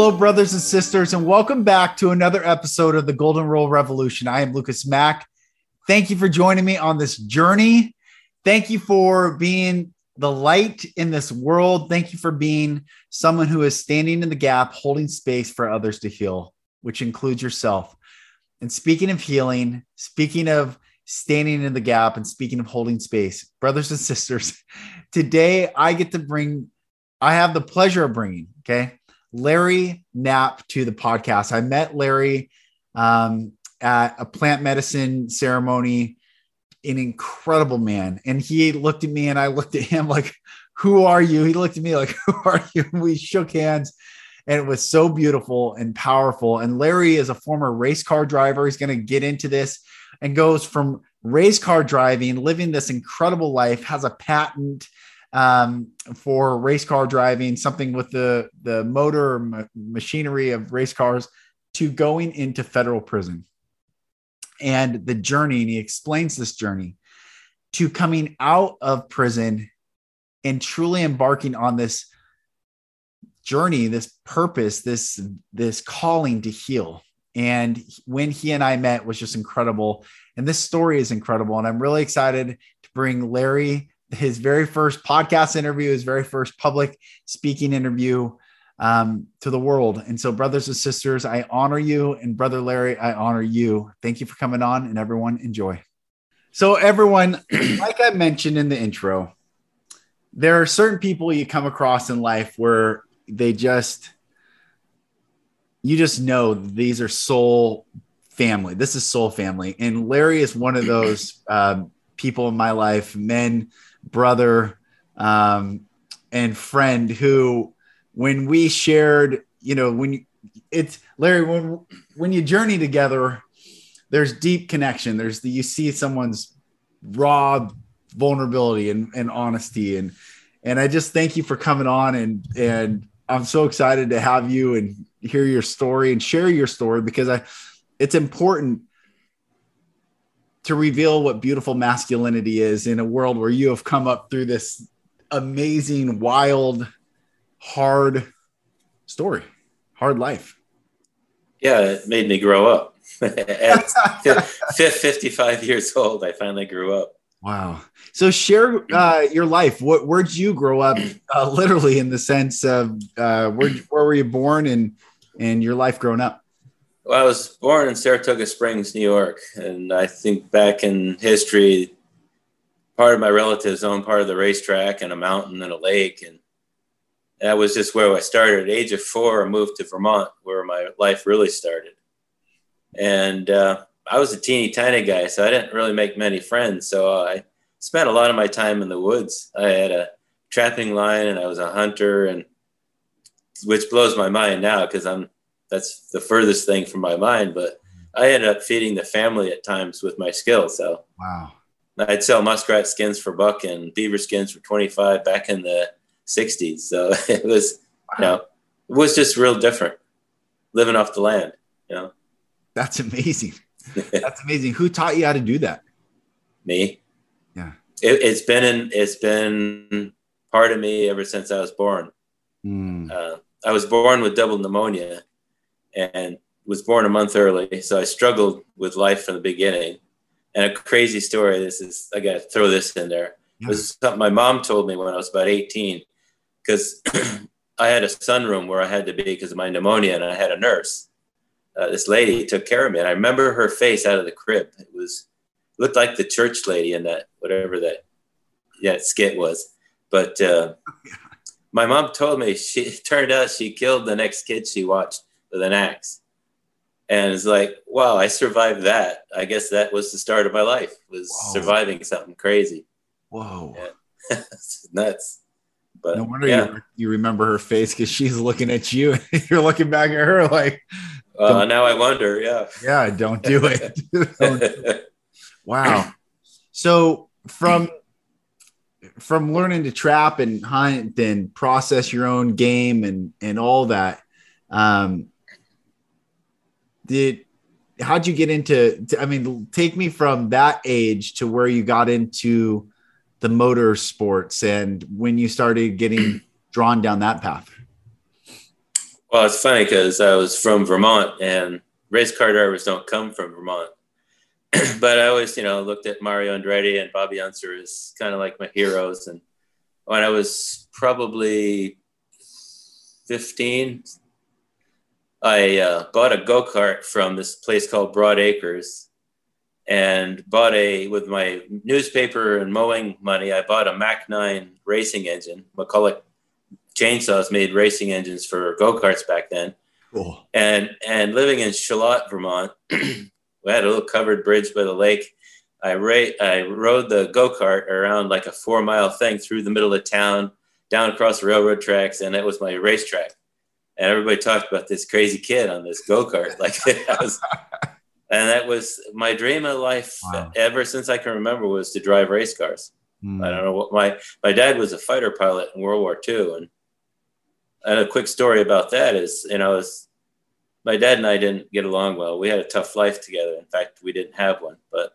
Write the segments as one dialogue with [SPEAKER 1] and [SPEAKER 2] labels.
[SPEAKER 1] Hello, brothers and sisters, and welcome back to another episode of the Golden Rule Revolution. I am Lucas Mack. Thank you for joining me on this journey. Thank you for being the light in this world. Thank you for being someone who is standing in the gap, holding space for others to heal, which includes yourself. And speaking of healing, speaking of standing in the gap, and speaking of holding space, brothers and sisters, today I get to bring, I have the pleasure of bringing, okay, Larry Knapp to the podcast. I met Larry um, at a plant medicine ceremony, an incredible man. And he looked at me and I looked at him like, Who are you? He looked at me like, Who are you? We shook hands and it was so beautiful and powerful. And Larry is a former race car driver. He's going to get into this and goes from race car driving, living this incredible life, has a patent um, for race car driving, something with the the motor ma- machinery of race cars, to going into federal prison. And the journey, and he explains this journey to coming out of prison and truly embarking on this journey, this purpose, this this calling to heal. And when he and I met was just incredible. And this story is incredible. And I'm really excited to bring Larry his very first podcast interview, his very first public speaking interview um, to the world. And so, brothers and sisters, I honor you. And brother Larry, I honor you. Thank you for coming on, and everyone enjoy. So, everyone, like I mentioned in the intro, there are certain people you come across in life where they just, you just know these are soul family. This is soul family. And Larry is one of those um, people in my life, men brother um, and friend who, when we shared, you know, when you, it's Larry, when when you journey together, there's deep connection. There's the you see someone's raw vulnerability and, and honesty and and I just thank you for coming on and and I'm so excited to have you and hear your story and share your story because I it's important to reveal what beautiful masculinity is in a world where you have come up through this amazing, wild, hard story, hard life.
[SPEAKER 2] Yeah, it made me grow up. At 55 years old, I finally grew up.
[SPEAKER 1] Wow. So share uh, your life. What where'd you grow up? Uh, literally, in the sense of uh, where where were you born and and your life growing up?
[SPEAKER 2] Well, I was born in Saratoga Springs, New York, and I think back in history, part of my relatives owned part of the racetrack and a mountain and a lake, and that was just where I started. At age of four, I moved to Vermont, where my life really started. And uh, I was a teeny tiny guy, so I didn't really make many friends. So I spent a lot of my time in the woods. I had a trapping line, and I was a hunter, and which blows my mind now because I'm that's the furthest thing from my mind. But I ended up feeding the family at times with my skill. So
[SPEAKER 1] wow,
[SPEAKER 2] I'd sell muskrat skins for buck and beaver skins for twenty five back in the '60s. So it was, wow. you know, it was just real different living off the land. You know,
[SPEAKER 1] that's amazing. that's amazing. Who taught you how to do that?
[SPEAKER 2] Me.
[SPEAKER 1] Yeah.
[SPEAKER 2] It, has been in, it's been part of me ever since I was born.
[SPEAKER 1] Mm.
[SPEAKER 2] Uh, I was born with double pneumonia, and was born a month early. So I struggled with life from the beginning. And a crazy story. This is I got to throw this in there. Yeah. This is something my mom told me when I was about 18, because I had a sunroom where I had to be because of my pneumonia, and I had a nurse. Uh, this lady took care of me, and I remember her face out of the crib. It was looked like the church lady in that whatever that yeah skit was. But uh, my mom told me she turned out she killed the next kid she watched with an axe. And it's like, wow, I survived that. I guess that was the start of my life was Whoa. surviving something crazy.
[SPEAKER 1] Whoa.
[SPEAKER 2] Yeah. nuts. But
[SPEAKER 1] no wonder yeah. you, you remember her face because she's looking at you. And you're looking back at her like.
[SPEAKER 2] Uh, now I wonder. Yeah.
[SPEAKER 1] Yeah. Don't do it. don't do it. Wow. So from from learning to trap and hunt and process your own game and and all that, um, did how'd you get into i mean take me from that age to where you got into the motor sports and when you started getting drawn down that path?
[SPEAKER 2] Well it's funny because i was from vermont and race car drivers don't come from vermont. But i always you know looked at mario andretti and bobby unser as kind of like my heroes. And when i was probably 15 I uh, bought a go kart from this place called Broad Acres, and bought a with my newspaper and mowing money. I bought a Mac Nine racing engine. McCulloch chainsaws made racing engines for go karts back then. Cool. And and living in Charlotte, Vermont, we had a little covered bridge by the lake. I ra- I rode the go kart around like a four mile thing through the middle of town, down across railroad tracks, and it was my racetrack and everybody talked about this crazy kid on this go kart. Like was, and that was my dream of life wow. ever since I can remember was to drive race cars. Mm. I don't know what my my dad was a fighter pilot in World War II, and and a quick story about that is, you know, was my dad and I didn't get along well. We had a tough life together. In fact, we didn't have one. But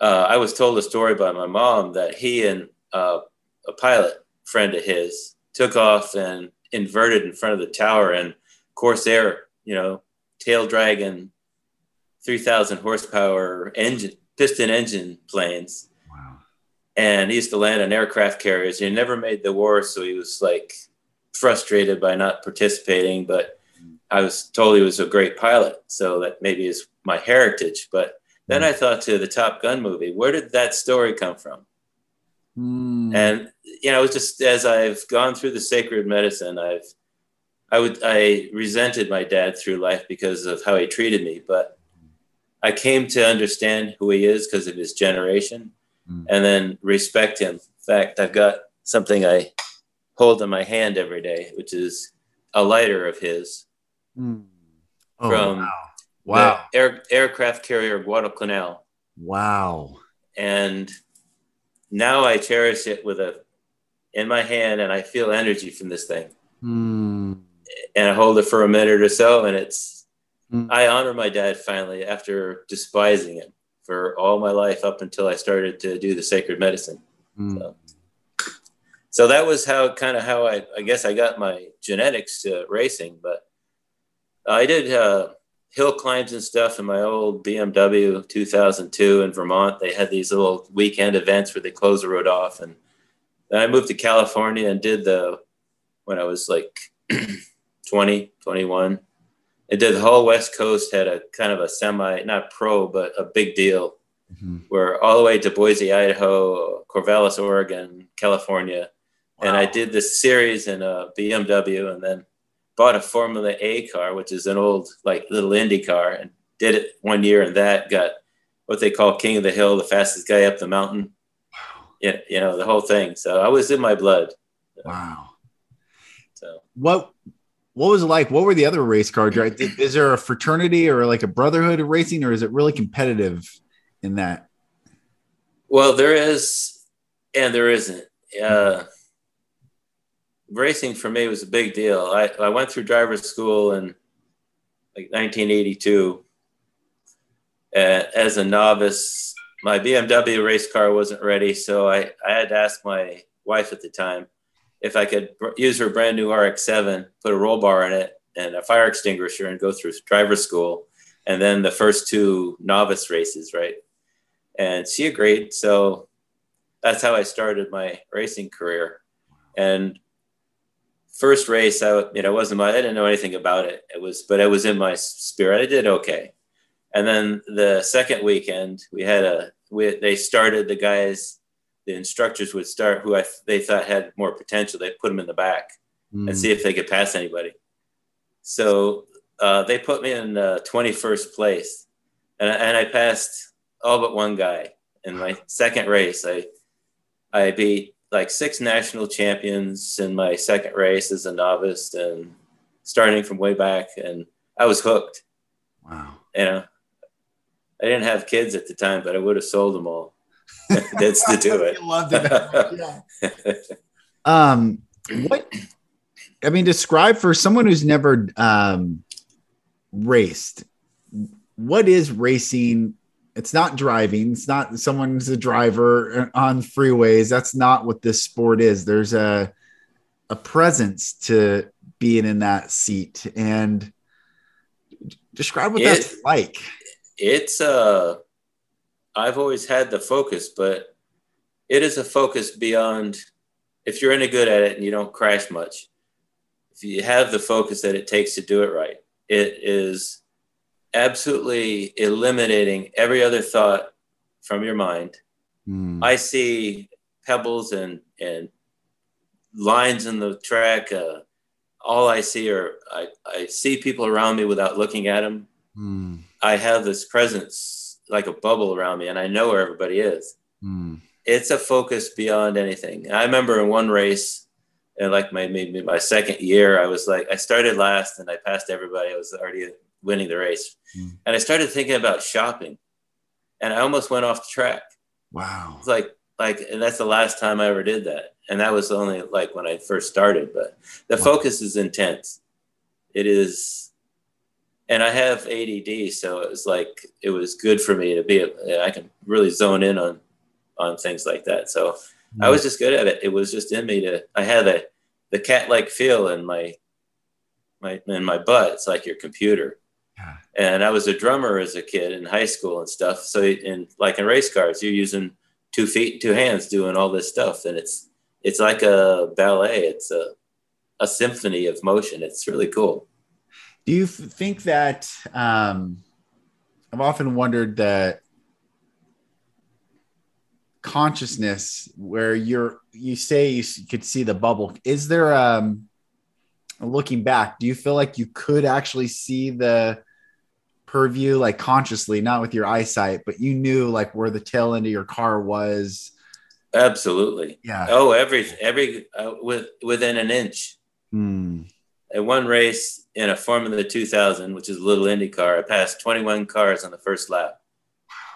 [SPEAKER 2] uh, I was told a story by my mom that he and uh, a pilot friend of his took off and inverted in front of the tower and Corsair, you know, tail dragger, 3,000 horsepower engine, piston engine planes. Wow. And he used to land on aircraft carriers. He never made the war, so he was like frustrated by not participating. But I was told he was a great pilot, so that maybe is my heritage. But then hmm. I thought to the Top Gun movie, where did that story come from? Mm. And you know, just as I've gone through the sacred medicine, I've I would I resented my dad through life because of how he treated me, but I came to understand who he is because of his generation mm. and then respect him. In fact, I've got something I hold in my hand every day, which is a lighter of his mm. oh, from wow. wow. Air, aircraft carrier Guadalcanal.
[SPEAKER 1] Wow.
[SPEAKER 2] And now I cherish it with a in my hand and I feel energy from this thing. Mm. And I hold it for a minute or so and it's mm. I honor my dad finally after despising him for all my life up until I started to do the sacred medicine. Mm. So, so, that was how kind of how I I guess I got my genetics to racing, but I did uh, hill climbs and stuff in my old BMW 2002 in Vermont. They had these little weekend events where they close the road off. And then I moved to California and did the, when I was like 20, 21, I did the whole West Coast, had a kind of a semi, not pro, but a big deal. Mm-hmm. Where all the way to Boise, Idaho, Corvallis, Oregon, California, wow. and I did this series in a BMW, and then bought a Formula A car, which is an old like little Indy car, and did it one year, and that got what they call King of the Hill, the fastest guy up the mountain. Wow. Yeah, you know the whole thing. So I was in my blood.
[SPEAKER 1] Wow. So what what was it like? What were the other race car drivers? is there a fraternity or like a brotherhood of racing, or is it really competitive in that?
[SPEAKER 2] Well, there is, and there isn't. Uh, racing for me was a big deal. I, I went through driver's school in like 1982 uh, as a novice. My BMW race car wasn't ready, so I, I had to ask my wife at the time if I could use her brand new RX-7, put a roll bar in it and a fire extinguisher, and go through driver's school, and then the first two novice races, right? And she agreed, so that's how I started my racing career. And first race, I you know wasn't my I didn't know anything about it. It was, but it was in my spirit. I did okay. And then the second weekend, we had a we they started the guys. The instructors would start who I they thought had more potential. They put them in the back mm. and see if they could pass anybody. So uh, they put me in uh, 21st place, and, and I passed all but one guy in my second race. I I beat like six national champions in my second race as a novice and starting from way back and I was hooked.
[SPEAKER 1] Wow.
[SPEAKER 2] You know, I didn't have kids at the time, but I would have sold them all. That's to do it.
[SPEAKER 1] loved it. Yeah. um, what? I mean, describe for someone who's never um, raced. What is racing? It's not driving. It's not someone's a driver on freeways. That's not what this sport is. There's a a presence to being in that seat and describe what it, that's like.
[SPEAKER 2] It's uh I've always had the focus, but it is a focus beyond if you're any good at it and you don't crash much. If you have the focus that it takes to do it right, it is absolutely eliminating every other thought from your mind. Mm. I see pebbles and and lines in the track. Uh, all I see are I, I see people around me without looking at them. Mm. I have this presence like a bubble around me, and I know where everybody is. Mm. It's a focus beyond anything. I remember in one race, and like my maybe my second year, I was like I started last and I passed everybody. I was already winning the race, mm. and I started thinking about shopping, and I almost went off the track.
[SPEAKER 1] Wow!
[SPEAKER 2] It's like like, and that's the last time I ever did that, and that was only like when I first started. But the wow. focus is intense. It is and I have ADD, so it was like it was good for me to be. I can really zone in on on things like that. So mm-hmm. I was just good at it. It was just in me to. I had a the cat like feel in my my in my butt. It's like your computer. Yeah. And I was a drummer as a kid in high school and stuff. So in like in race cars, you're using two feet, two hands, doing all this stuff, and it's it's like a ballet. It's a a symphony of motion. It's really cool.
[SPEAKER 1] Do you think that um, I've often wondered that consciousness where you're you say you could see the bubble is there um looking back do you feel like you could actually see the purview like consciously not with your eyesight but you knew like where the tail end of your car was
[SPEAKER 2] absolutely
[SPEAKER 1] yeah
[SPEAKER 2] oh every every uh, with within an inch hmm at one race in a Formula 2000, which is a little Indy car, I passed 21 cars on the first lap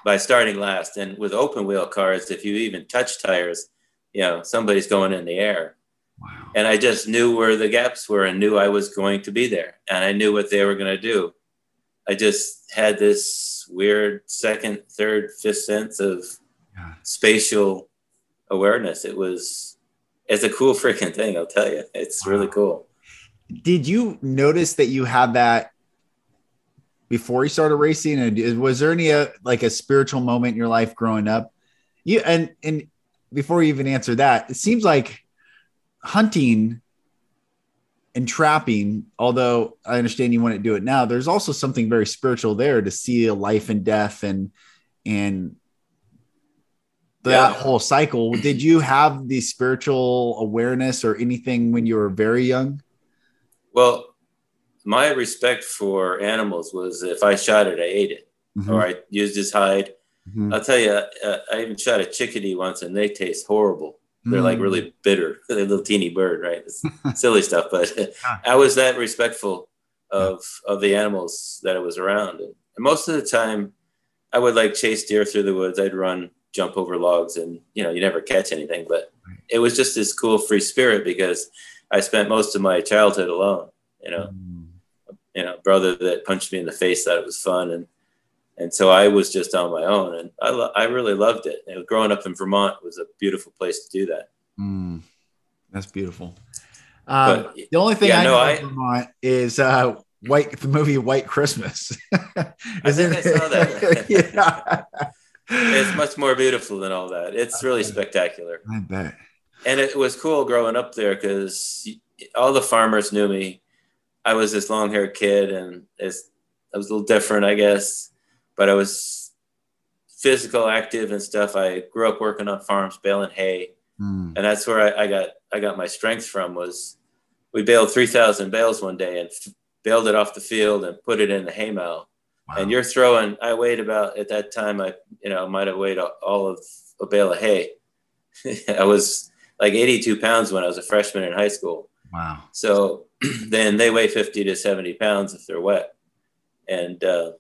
[SPEAKER 2] by starting last. And with open wheel cars, if you even touch tires, you know, somebody's going in the air. Wow. And I just knew where the gaps were and knew I was going to be there. And I knew what they were going to do. I just had this weird second, third, fifth sense of yeah. spatial awareness. It was, it's a cool freaking thing, I'll tell you. It's wow. really cool
[SPEAKER 1] did you notice that you had that before you started racing and was there any uh, like a spiritual moment in your life growing up you and and before you even answer that it seems like hunting and trapping although i understand you want to do it now there's also something very spiritual there to see a life and death and and that yeah. whole cycle did you have the spiritual awareness or anything when you were very young
[SPEAKER 2] well, my respect for animals was if I shot it, I ate it, mm-hmm. or I used his hide. Mm-hmm. I'll tell you, uh, I even shot a chickadee once, and they taste horrible. They're like really mm. bitter. They're a little teeny bird, right? It's silly stuff, but I was that respectful of of the animals that I was around, and most of the time, I would like chase deer through the woods. I'd run, jump over logs, and you know, you never catch anything, but it was just this cool free spirit because I spent most of my childhood alone. You know, mm. you know, brother that punched me in the face thought it was fun, and and so I was just on my own, and I lo- I really loved it. And growing up in Vermont was a beautiful place to do that.
[SPEAKER 1] Mm. That's beautiful. Um, but, the only thing yeah, I know about Vermont is uh, white the movie White Christmas.
[SPEAKER 2] I think I saw that. yeah. It's much more beautiful than all that. It's really spectacular.
[SPEAKER 1] I bet
[SPEAKER 2] and it was cool growing up there because all the farmers knew me. I was this long haired kid, and it's, I was a little different, I guess, but I was physical, active, and stuff. I grew up working on farms, baling hay, mm. and that's where I, I, got I got my strength from. Was we baled three thousand bales one day and f- baled it off the field and put it in the hay mow. Wow. And you're throwing. I weighed about at that time. I you know might have weighed all of a bale of hay. I was like 82 pounds when I was a freshman in high school.
[SPEAKER 1] Wow.
[SPEAKER 2] So then they weigh 50 to 70 pounds if they're wet. And uh,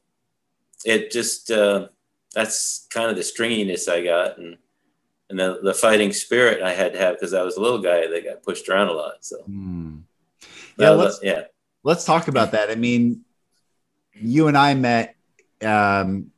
[SPEAKER 2] it just, uh, that's kind of the stringiness I got. And, and the, the fighting spirit I had to have because I was a little guy that got pushed around a lot. So,
[SPEAKER 1] mm. yeah, let's, yeah. Let's talk about that. I mean, you and I met um,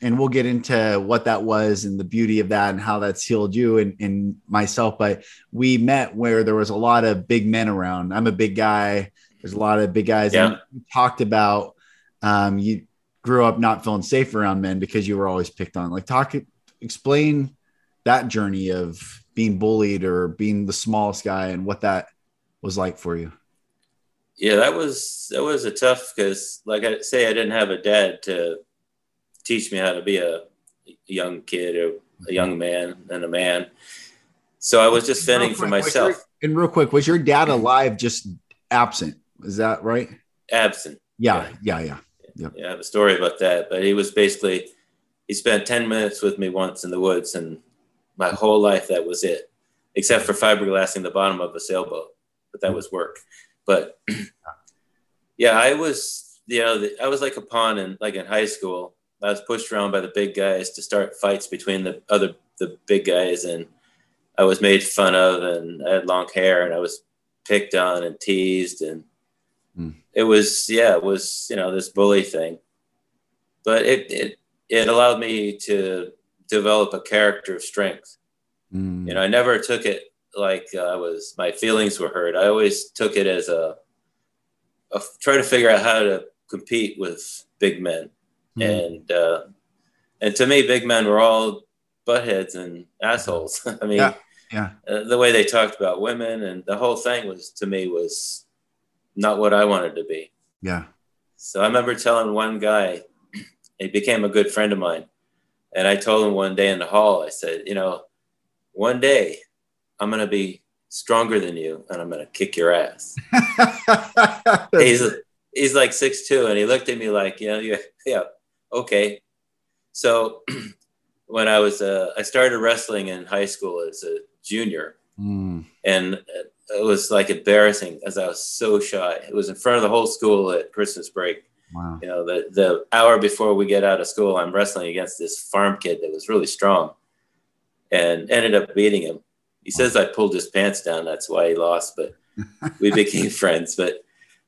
[SPEAKER 1] and we'll get into what that was and the beauty of that and how that's healed you and, and myself. But we met where there was a lot of big men around. I'm a big guy. There's a lot of big guys.
[SPEAKER 2] Yeah.
[SPEAKER 1] And talked about um, you grew up not feeling safe around men because you were always picked on. Like talk, explain that journey of being bullied or being the smallest guy and what that was like for you.
[SPEAKER 2] Yeah, that was that was a tough because, like I say, I didn't have a dad to teach me how to be a young kid or a young man and a man. So I was just fending for myself.
[SPEAKER 1] Your, and real quick, was your dad alive, just absent? Is that right?
[SPEAKER 2] Absent.
[SPEAKER 1] Yeah, yeah, yeah. Yeah,
[SPEAKER 2] yeah I have a story about that. But he was basically, he spent 10 minutes with me once in the woods, and my whole life that was it, except for fiberglassing the bottom of a sailboat. But that was work. But yeah, I was, you know, I was like a pawn in like in high school I was pushed around by the big guys to start fights between the other the big guys, and I was made fun of, and I had long hair, and I was picked on and teased, and mm. it was yeah, it was you know this bully thing, but it it it allowed me to develop a character of strength. Mm. You know, I never took it like I was my feelings were hurt. I always took it as a, a try to figure out how to compete with big men Mm. And uh, and to me, big men were all buttheads and assholes. I mean,
[SPEAKER 1] yeah, yeah.
[SPEAKER 2] Uh, the way they talked about women and the whole thing was to me was not what I wanted to be.
[SPEAKER 1] Yeah.
[SPEAKER 2] So I remember telling one guy, he became a good friend of mine, and I told him one day in the hall, I said, you know, one day I'm gonna be stronger than you and I'm gonna kick your ass. he's he's like six two, and he looked at me like, you know, yeah, yeah, okay. So when I was, uh, I started wrestling in high school as a junior, mm. and it was like embarrassing as I was so shy. It was in front of the whole school at Christmas break.
[SPEAKER 1] Wow.
[SPEAKER 2] You know, the the hour before we get out of school, I'm wrestling against this farm kid that was really strong, and ended up beating him. He says I pulled his pants down. That's why he lost, but we became friends. But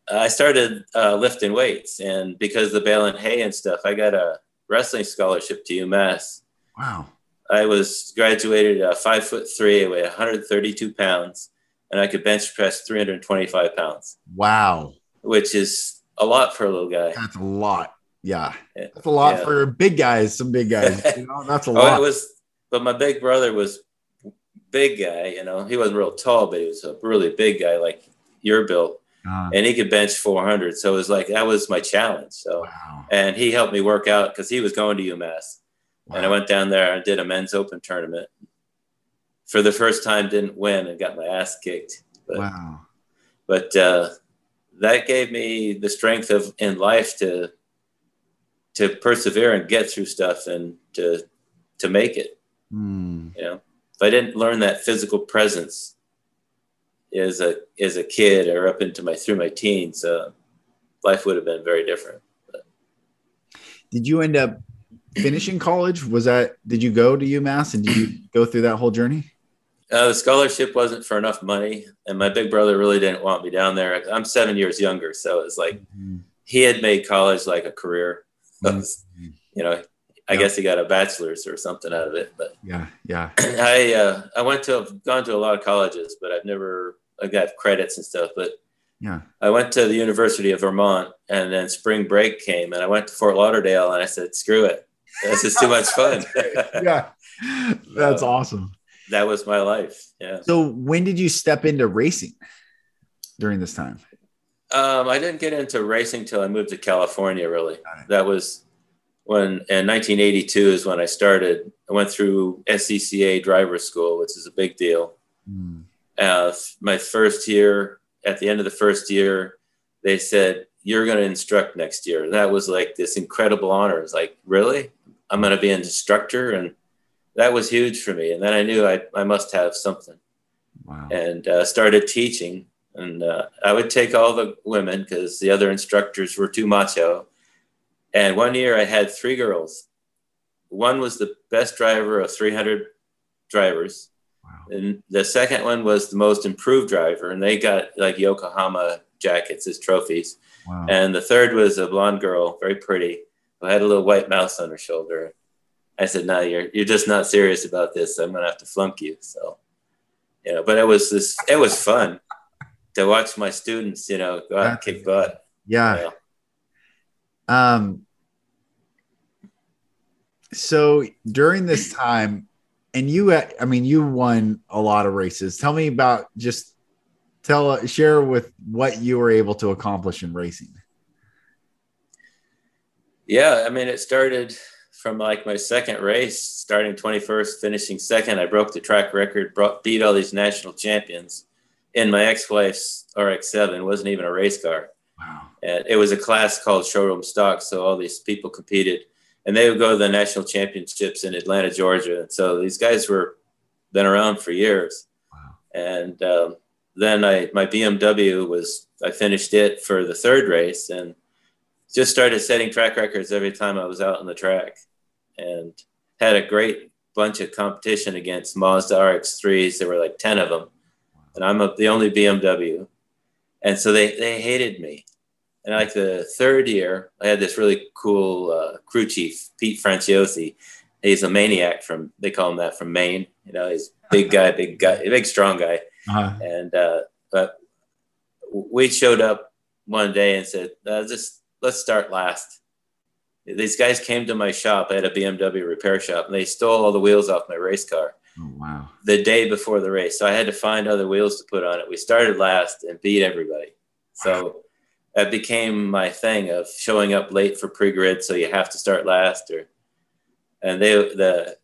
[SPEAKER 2] I started uh, lifting weights, and because of the bale and hay and stuff, I got a wrestling scholarship to UMass.
[SPEAKER 1] Wow!
[SPEAKER 2] I was graduated uh, five foot three, I weighed 132 pounds, and I could bench press 325 pounds.
[SPEAKER 1] Wow!
[SPEAKER 2] Which is a lot for a little guy.
[SPEAKER 1] That's a lot. Yeah, that's a lot yeah. for big guys. Some big guys. You know, that's a lot.
[SPEAKER 2] oh, it was, but my big brother was big guy. You know, he wasn't real tall, but he was a really big guy, like your built uh, and he could bench 400. So it was like that was my challenge. So, wow. and he helped me work out because he was going to UMass, wow. and I went down there and did a men's open tournament. For the first time, didn't win and got my ass kicked.
[SPEAKER 1] But, wow!
[SPEAKER 2] But uh, that gave me the strength of in life to to persevere and get through stuff and to to make it.
[SPEAKER 1] Mm.
[SPEAKER 2] You know, if I didn't learn that physical presence as a as a kid or up into my through my teens, uh, life would have been very different. But.
[SPEAKER 1] Did you end up finishing college? Was that did you go to UMass and did you go through that whole journey?
[SPEAKER 2] Uh, the scholarship wasn't for enough money, and my big brother really didn't want me down there. I'm seven years younger, so it's like mm-hmm. he had made college like a career. Mm-hmm. you know, I yeah. guess he got a bachelor's or something out of it. But
[SPEAKER 1] yeah, yeah.
[SPEAKER 2] I uh, I went to have gone to a lot of colleges, but I've never I got credits and stuff. But
[SPEAKER 1] yeah,
[SPEAKER 2] I went to the University of Vermont, and then spring break came, and I went to Fort Lauderdale, and I said, "Screw it, this is too much fun."
[SPEAKER 1] yeah, that's awesome.
[SPEAKER 2] That was my life. Yeah.
[SPEAKER 1] So when did you step into racing during this time?
[SPEAKER 2] Um, I didn't get into racing till I moved to California. Really, that was when in 1982 is when I started. I went through SCCA driver school, which is a big deal. Mm. Uh, my first year, at the end of the first year, they said, You're going to instruct next year. And that was like this incredible honor. It's like, Really? I'm going to be an instructor? And that was huge for me. And then I knew I, I must have something. wow. and uh, started teaching. And uh, I would take all the women because the other instructors were too macho. And one year I had three girls. One was the best driver of 300 drivers. Wow. And the second one was the most improved driver. And they got like Yokohama jackets as trophies. Wow. And the third was a blonde girl, very pretty, who had a little white mouse on her shoulder. I said, "No, you're you're just not serious about this. I'm gonna have to flunk you." So, you know, but it was this. It was fun to watch my students, you know, go out and kick butt.
[SPEAKER 1] Yeah. You know? Um. So during this time, and you, I mean, you won a lot of races. Tell me about just tell share with what you were able to accomplish in racing.
[SPEAKER 2] Yeah, I mean, it started from like my second race, starting 21st, finishing second. I broke the track record, brought, beat all these national champions in my ex-wife's RX-7. Wasn't even a race car. Wow. And it was a class called showroom stock. So all these people competed and they would go to the national championships in Atlanta, Georgia. And so these guys were been around for years. Wow. And um, then I, my BMW was, I finished it for the third race and just started setting track records every time I was out on the track and had a great bunch of competition against Mazda RX3s. There were like 10 of them. And I'm a, the only BMW. And so they, they hated me. And like the third year, I had this really cool uh, crew chief, Pete Franciosi. He's a maniac from, they call him that from Maine. You know, he's big guy, big guy, big, strong guy. Uh-huh. And, uh, but we showed up one day and said, uh, just let's start last these guys came to my shop. I had a BMW repair shop, and they stole all the wheels off my race car.
[SPEAKER 1] Oh, wow!
[SPEAKER 2] The day before the race, so I had to find other wheels to put on it. We started last and beat everybody. So that became my thing of showing up late for pre-grid, so you have to start last. Or and they the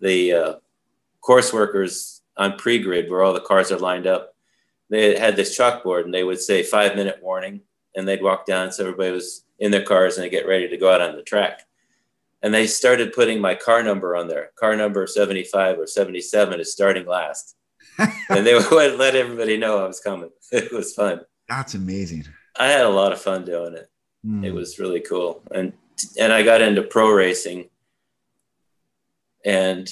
[SPEAKER 2] the uh, course workers on pre-grid where all the cars are lined up. They had this chalkboard, and they would say five minute warning, and they'd walk down so everybody was in their cars and they get ready to go out on the track. And they started putting my car number on there. Car number 75 or 77 is starting last. and they would let everybody know I was coming. It was fun.
[SPEAKER 1] That's amazing.
[SPEAKER 2] I had a lot of fun doing it. Mm. It was really cool. And and I got into pro racing and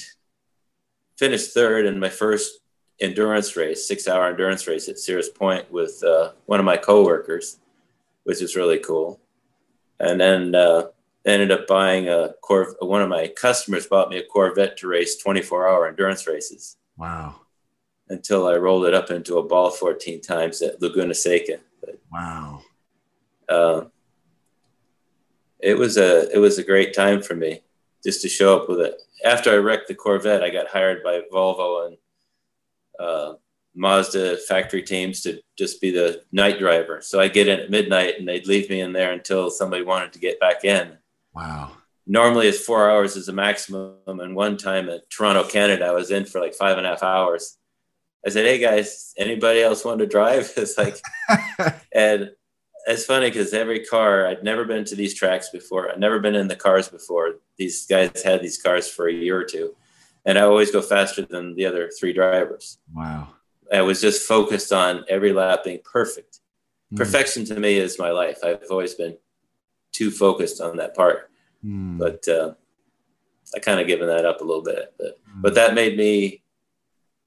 [SPEAKER 2] finished third in my first endurance race, six hour endurance race at Sears Point with uh, one of my coworkers, which is really cool and then uh, ended up buying a Corv. One of my customers bought me a Corvette to race 24 hour endurance races.
[SPEAKER 1] Wow.
[SPEAKER 2] Until I rolled it up into a ball 14 times at Laguna Seca.
[SPEAKER 1] But,
[SPEAKER 2] wow. Uh, it was a it was a great time for me just to show up with it. After I wrecked the Corvette, I got hired by Volvo and uh, Mazda factory teams to just be the night driver. So I get in at midnight and they'd leave me in there until somebody wanted to get back in.
[SPEAKER 1] Wow.
[SPEAKER 2] Normally it's four hours is the maximum. And one time at Toronto, Canada, I was in for like five and a half hours. I said, Hey guys, anybody else want to drive? It's like, and it's funny because every car, I'd never been to these tracks before. I'd never been in the cars before. These guys had these cars for a year or two. And I always go faster than the other three drivers.
[SPEAKER 1] Wow
[SPEAKER 2] I was just focused on every lap being perfect. Mm. Perfection to me is my life. I've always been too focused on that part, mm. but uh, I kind of given that up a little bit. But mm. but that made me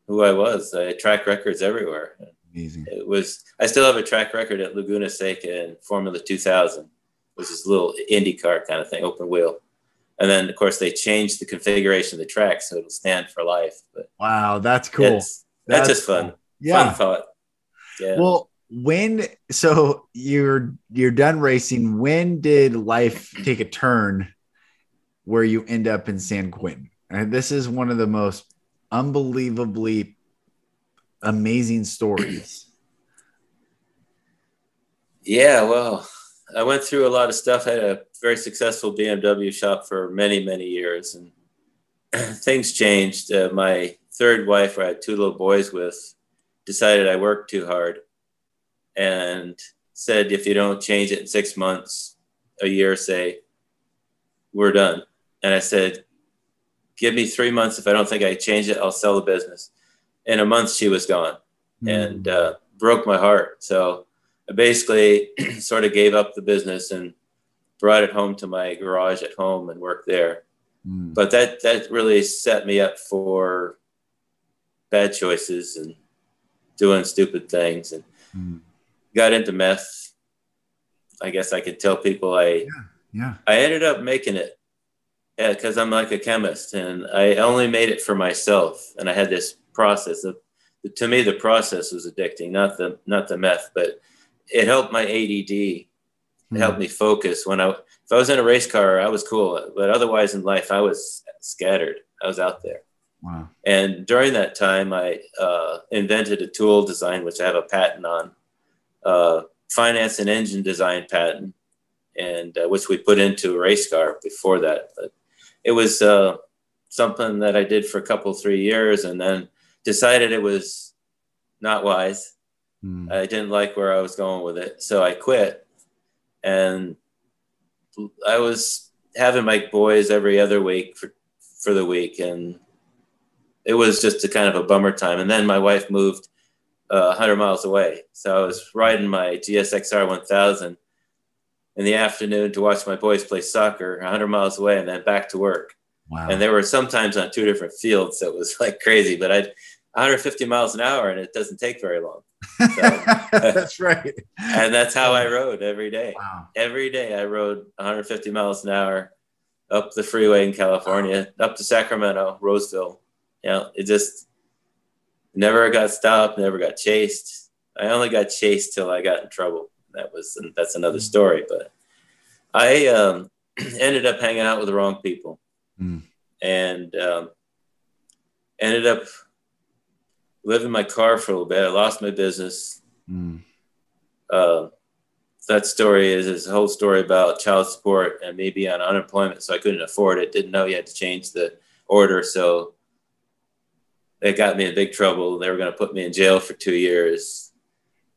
[SPEAKER 2] who I was. I track records everywhere.
[SPEAKER 1] Amazing.
[SPEAKER 2] It was. I still have a track record at Laguna Seca in Formula 2000, which is a little IndyCar kind of thing, open wheel. And then, of course, they changed the configuration of the track so it'll stand for life. But
[SPEAKER 1] wow, that's cool.
[SPEAKER 2] That's, just fun.
[SPEAKER 1] Yeah.
[SPEAKER 2] Fun thought.
[SPEAKER 1] Yeah. Well, when so you're you're done racing, when did life take a turn where you end up in San Quentin? And this is one of the most unbelievably amazing stories.
[SPEAKER 2] Yeah, well, I went through a lot of stuff. I had a very successful BMW shop for many, many years, and things changed. Uh, my third wife, I had two little boys with, decided I worked too hard and said, if you don't change it in six months, a year, say, we're done. And I said, give me three months. If I don't think I change it, I'll sell the business. in a month she was gone mm. and uh, broke my heart. So I basically sort of gave up the business and brought it home to my garage at home and worked there. Mm. But that that really set me up for bad choices and doing stupid things and mm. got into meth. I guess I could tell people I
[SPEAKER 1] yeah, yeah.
[SPEAKER 2] I ended up making it yeah, because I'm like a chemist and I only made it for myself. And I had this process of, to me, the process was addicting, not the, not the meth, but it helped my ADD. It mm. helped me focus when I, if I was in a race car, I was cool. But otherwise in life, I was scattered. I was out there.
[SPEAKER 1] Wow.
[SPEAKER 2] And during that time, I uh, invented a tool design, which I have a patent on, uh, finance and engine design patent, and uh, which we put into a race car before that. But it was uh, something that I did for a couple, three years, and then decided it was not wise. Mm. I didn't like where I was going with it, so I quit. And I was having my boys every other week for for the week, and it was just a kind of a bummer time. And then my wife moved uh, 100 miles away, so I was riding my GSXR 1000 in the afternoon to watch my boys play soccer 100 miles away and then back to work. Wow. And they were sometimes on two different fields. So it was like crazy, but I'd 150 miles an hour and it doesn't take very long.
[SPEAKER 1] So, that's right.
[SPEAKER 2] and that's how I rode every day. Wow. Every day I rode 150 miles an hour up the freeway in California, wow. up to Sacramento, Roseville. You know, it just never got stopped, never got chased. I only got chased till I got in trouble that was that's another story. But I um, ended up hanging out with the wrong people, mm. and um, ended up living in my car for a little bit. I lost my business. Mm. Uh, that story is is a whole story about child support and me being on unemployment, so I couldn't afford it. Didn't know you had to change the order, so it got me in big trouble. They were going to put me in jail for two years.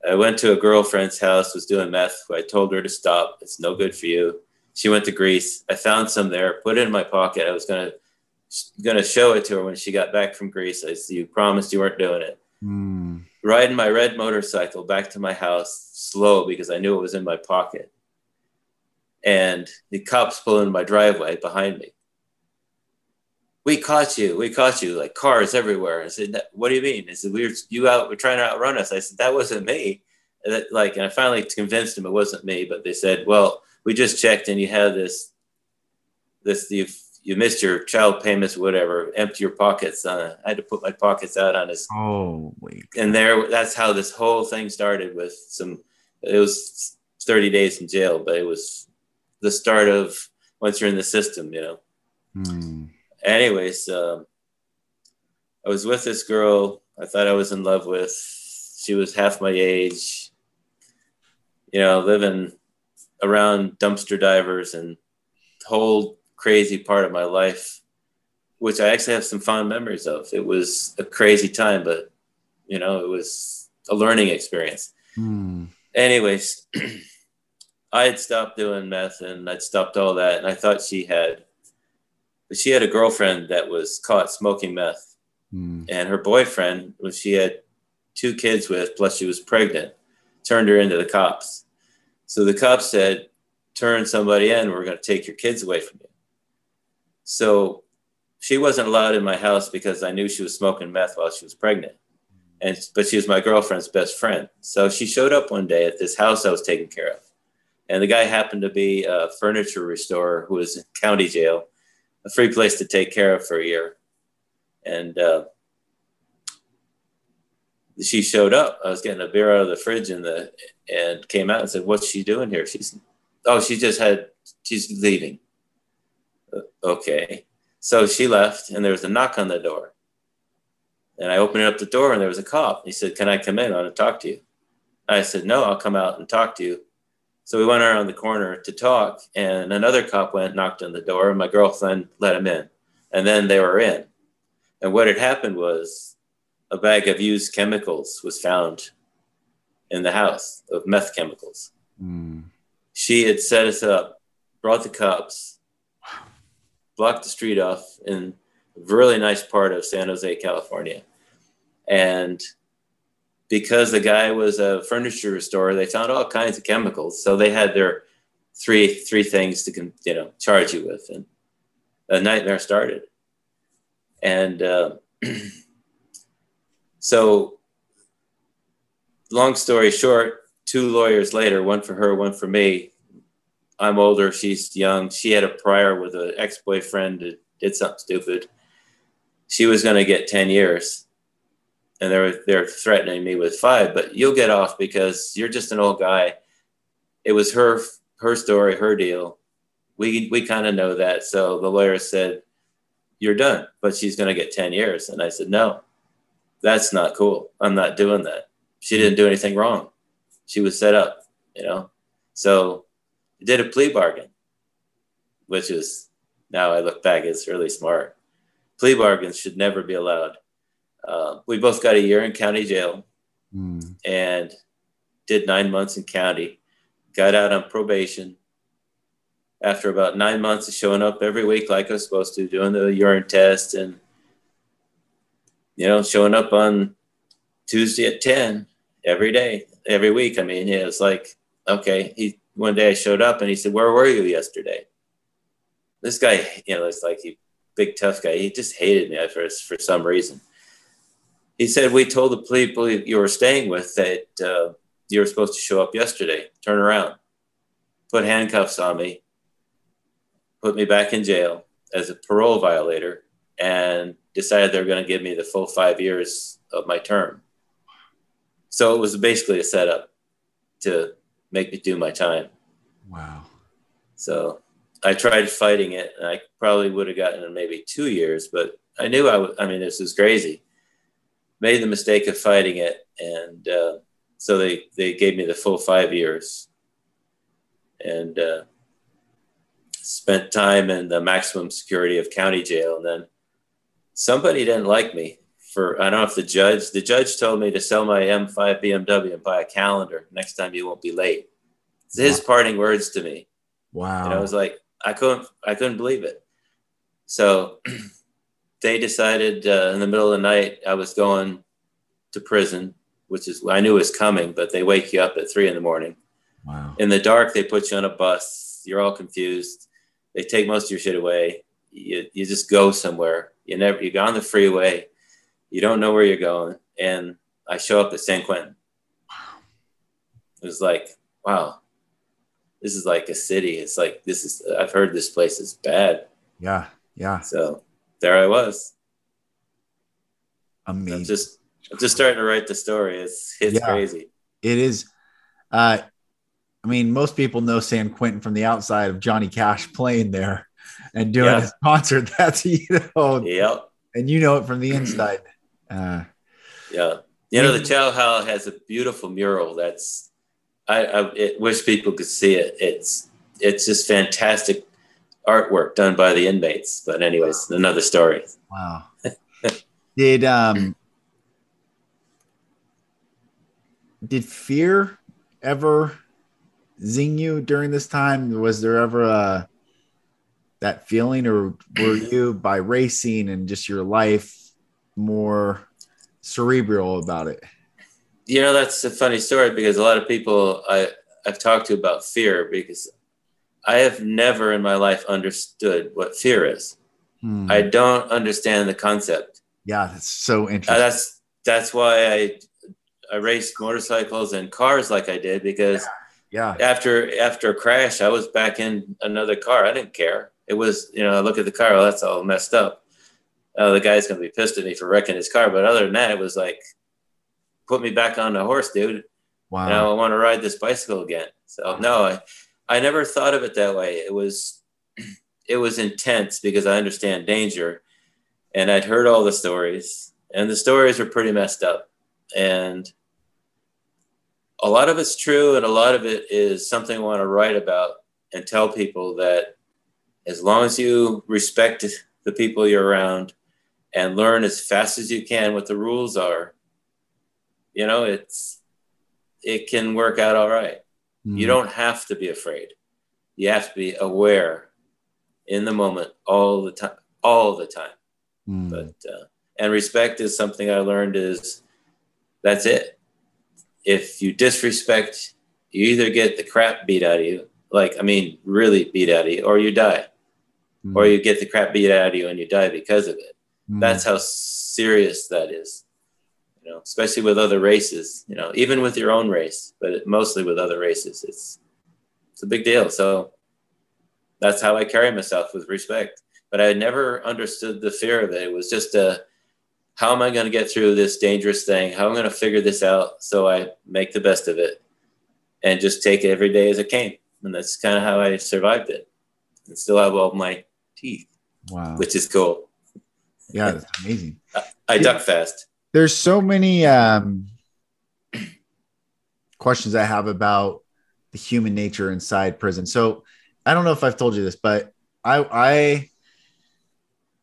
[SPEAKER 2] I went to a girlfriend's house, was doing meth. I told her to stop. It's no good for you. She went to Greece. I found some there, put it in my pocket. I was gonna gonna show it to her when she got back from Greece. I said, "You promised you weren't doing it." Mm. Riding my red motorcycle back to my house, slow because I knew it was in my pocket, and the cops pull in my driveway behind me. We caught you. We caught you. Like cars everywhere. I said, "What do you mean?" I said, "We were you out. We're trying to outrun us." I said, "That wasn't me." And that, like, and I finally convinced them it wasn't me. But they said, "Well, we just checked, and you had this, this you you missed your child payments, whatever. Empty your pockets." Uh, I had to put my pockets out on his.
[SPEAKER 1] Oh wait.
[SPEAKER 2] And there, that's how this whole thing started with some. It was thirty days in jail, but it was the start of once you're in the system, you know. Hmm anyways, um, I was with this girl I thought I was in love with. She was half my age, you know, living around dumpster divers and whole crazy part of my life, which I actually have some fond memories of. It was a crazy time, but you know, it was a learning experience. Mm. Anyways, I had stopped doing meth and I'd stopped all that, and I thought she had she had a girlfriend that was caught smoking meth, mm. and her boyfriend, who she had two kids with, plus she was pregnant, turned her into the cops. So the cops said, "Turn somebody in. We're going to take your kids away from you." So she wasn't allowed in my house because I knew she was smoking meth while she was pregnant. And but she was my girlfriend's best friend. So she showed up one day at this house I was taking care of. And the guy happened to be a furniture restorer who was in county jail a free place to take care of for a year. And uh, she showed up. I was getting a beer out of the fridge and the and came out and said, "What's she doing here?" She's oh, she just had she's leaving. Uh, okay, so she left, and there was a knock on the door. And I opened up the door, and there was a cop. He said, "Can I come in? I want to talk to you." I said, "No, I'll come out and talk to you." So we went around the corner to talk, and another cop went, knocked on the door, and my girlfriend let him in. And then they were in. And what had happened was a bag of used chemicals was found in the house of meth chemicals. Mm. She had set us up, brought the cops, blocked the street off in a really nice part of San Jose, California. And because the guy was a furniture restorer, they found all kinds of chemicals. So they had their three three things to you know charge you with, and a nightmare started. And uh, so, long story short, two lawyers later, one for her, one for me. I'm older, she's young. She had a prior with an ex boyfriend that did something stupid. She was going to get 10 years. And they're, they're threatening me with five, but you'll get off because you're just an old guy. It was her, her story, her deal. We, we kind of know that. So the lawyer said, You're done, but she's going to get 10 years. And I said, No, that's not cool. I'm not doing that. She didn't do anything wrong. She was set up, you know? So did a plea bargain, which is now I look back, it's really smart. Plea bargains should never be allowed. Uh, we both got a year in county jail mm. and did nine months in county, got out on probation. After about nine months of showing up every week like I was supposed to, doing the urine test and, you know, showing up on Tuesday at 10 every day, every week. I mean, yeah, was like, okay, he one day I showed up and he said, Where were you yesterday? This guy, you know, it's like he big tough guy. He just hated me for for some reason. He said, We told the people you were staying with that uh, you were supposed to show up yesterday. Turn around. Put handcuffs on me. Put me back in jail as a parole violator and decided they were going to give me the full five years of my term. So it was basically a setup to make me do my time.
[SPEAKER 1] Wow.
[SPEAKER 2] So I tried fighting it, and I probably would have gotten maybe two years, but I knew I would. I mean, this was crazy. Made the mistake of fighting it, and uh, so they they gave me the full five years, and uh, spent time in the maximum security of county jail, and then somebody didn't like me for I don't know if the judge the judge told me to sell my M5 BMW and buy a calendar. Next time you won't be late. It's his wow. parting words to me.
[SPEAKER 1] Wow.
[SPEAKER 2] And I was like, I couldn't I couldn't believe it. So they decided uh, in the middle of the night I was going to prison, which is I knew was coming, but they wake you up at three in the morning.
[SPEAKER 1] Wow.
[SPEAKER 2] In the dark, they put you on a bus. You're all confused. They take most of your shit away. You, you just go somewhere. You never you go on the freeway you don't know where you're going. And I show up at San Quentin. Wow. It was like, wow, this is like a city. It's like, this is, I've heard this place is bad.
[SPEAKER 1] Yeah. Yeah.
[SPEAKER 2] So there I was.
[SPEAKER 1] Amazing.
[SPEAKER 2] I'm just, I'm just starting to write the story. It's, it's yeah, crazy.
[SPEAKER 1] It is. Uh, I mean, most people know San Quentin from the outside of Johnny Cash playing there and doing yeah. his concert. That's, you know,
[SPEAKER 2] yep.
[SPEAKER 1] and you know it from the inside.
[SPEAKER 2] Uh, yeah, you know the Chow Hall has a beautiful mural. That's I, I it, wish people could see it. It's it's just fantastic artwork done by the inmates. But anyways, another story.
[SPEAKER 1] Wow. did um did fear ever zing you during this time? Was there ever a that feeling, or were you by racing and just your life more cerebral about it?
[SPEAKER 2] You know, that's a funny story because a lot of people I, I've talked to about fear because I have never in my life understood what fear is. Hmm. I don't understand the concept.
[SPEAKER 1] Yeah, that's so uh, interesting.
[SPEAKER 2] Uh, that's that's why I I raced motorcycles and cars like I did because
[SPEAKER 1] yeah.
[SPEAKER 2] yeah. after after a crash I was back in another car. I didn't care. It was you know I look at the car, well, that's all messed up oh, the guy's gonna be pissed at me for wrecking his car. But other than that, it was like, put me back on the horse, dude. Wow. You know, I want to ride this bicycle again. So no, I, I never thought of it that way. It was, it was intense because I understand danger, and I'd heard all the stories, and the stories were pretty messed up, and a lot of it's true, and a lot of it is something I want to write about and tell people that as long as you respect the people you're around and learn as fast as you can what the rules are, you know, it's it can work out all right. Mm. You don't have to be afraid. You have to be aware in the moment all the time, all the time. Mm. But uh, And respect is something I learned is that's it. If you disrespect, you either get the crap beat out of you, like, I mean, really beat out of you, or you die. Mm. Or you get the crap beat out of you and you die because of it. Mm. That's how serious that is. You know, especially with other races, you know, even with your own race, but mostly with other races, it's it's a big deal. So that's how I carry myself with respect. But I never understood the fear of it. It was just a how am I going to get through this dangerous thing? How am I going to figure this out so I make the best of it and just take it every day as it came. And that's kind of how I survived it and still have all my teeth.
[SPEAKER 1] Wow.
[SPEAKER 2] Which is cool.
[SPEAKER 1] Yeah, that's amazing.
[SPEAKER 2] I, I duck fast.
[SPEAKER 1] There's so many um, questions I have about the human nature inside prison. So I don't know if I've told you this, but I, I,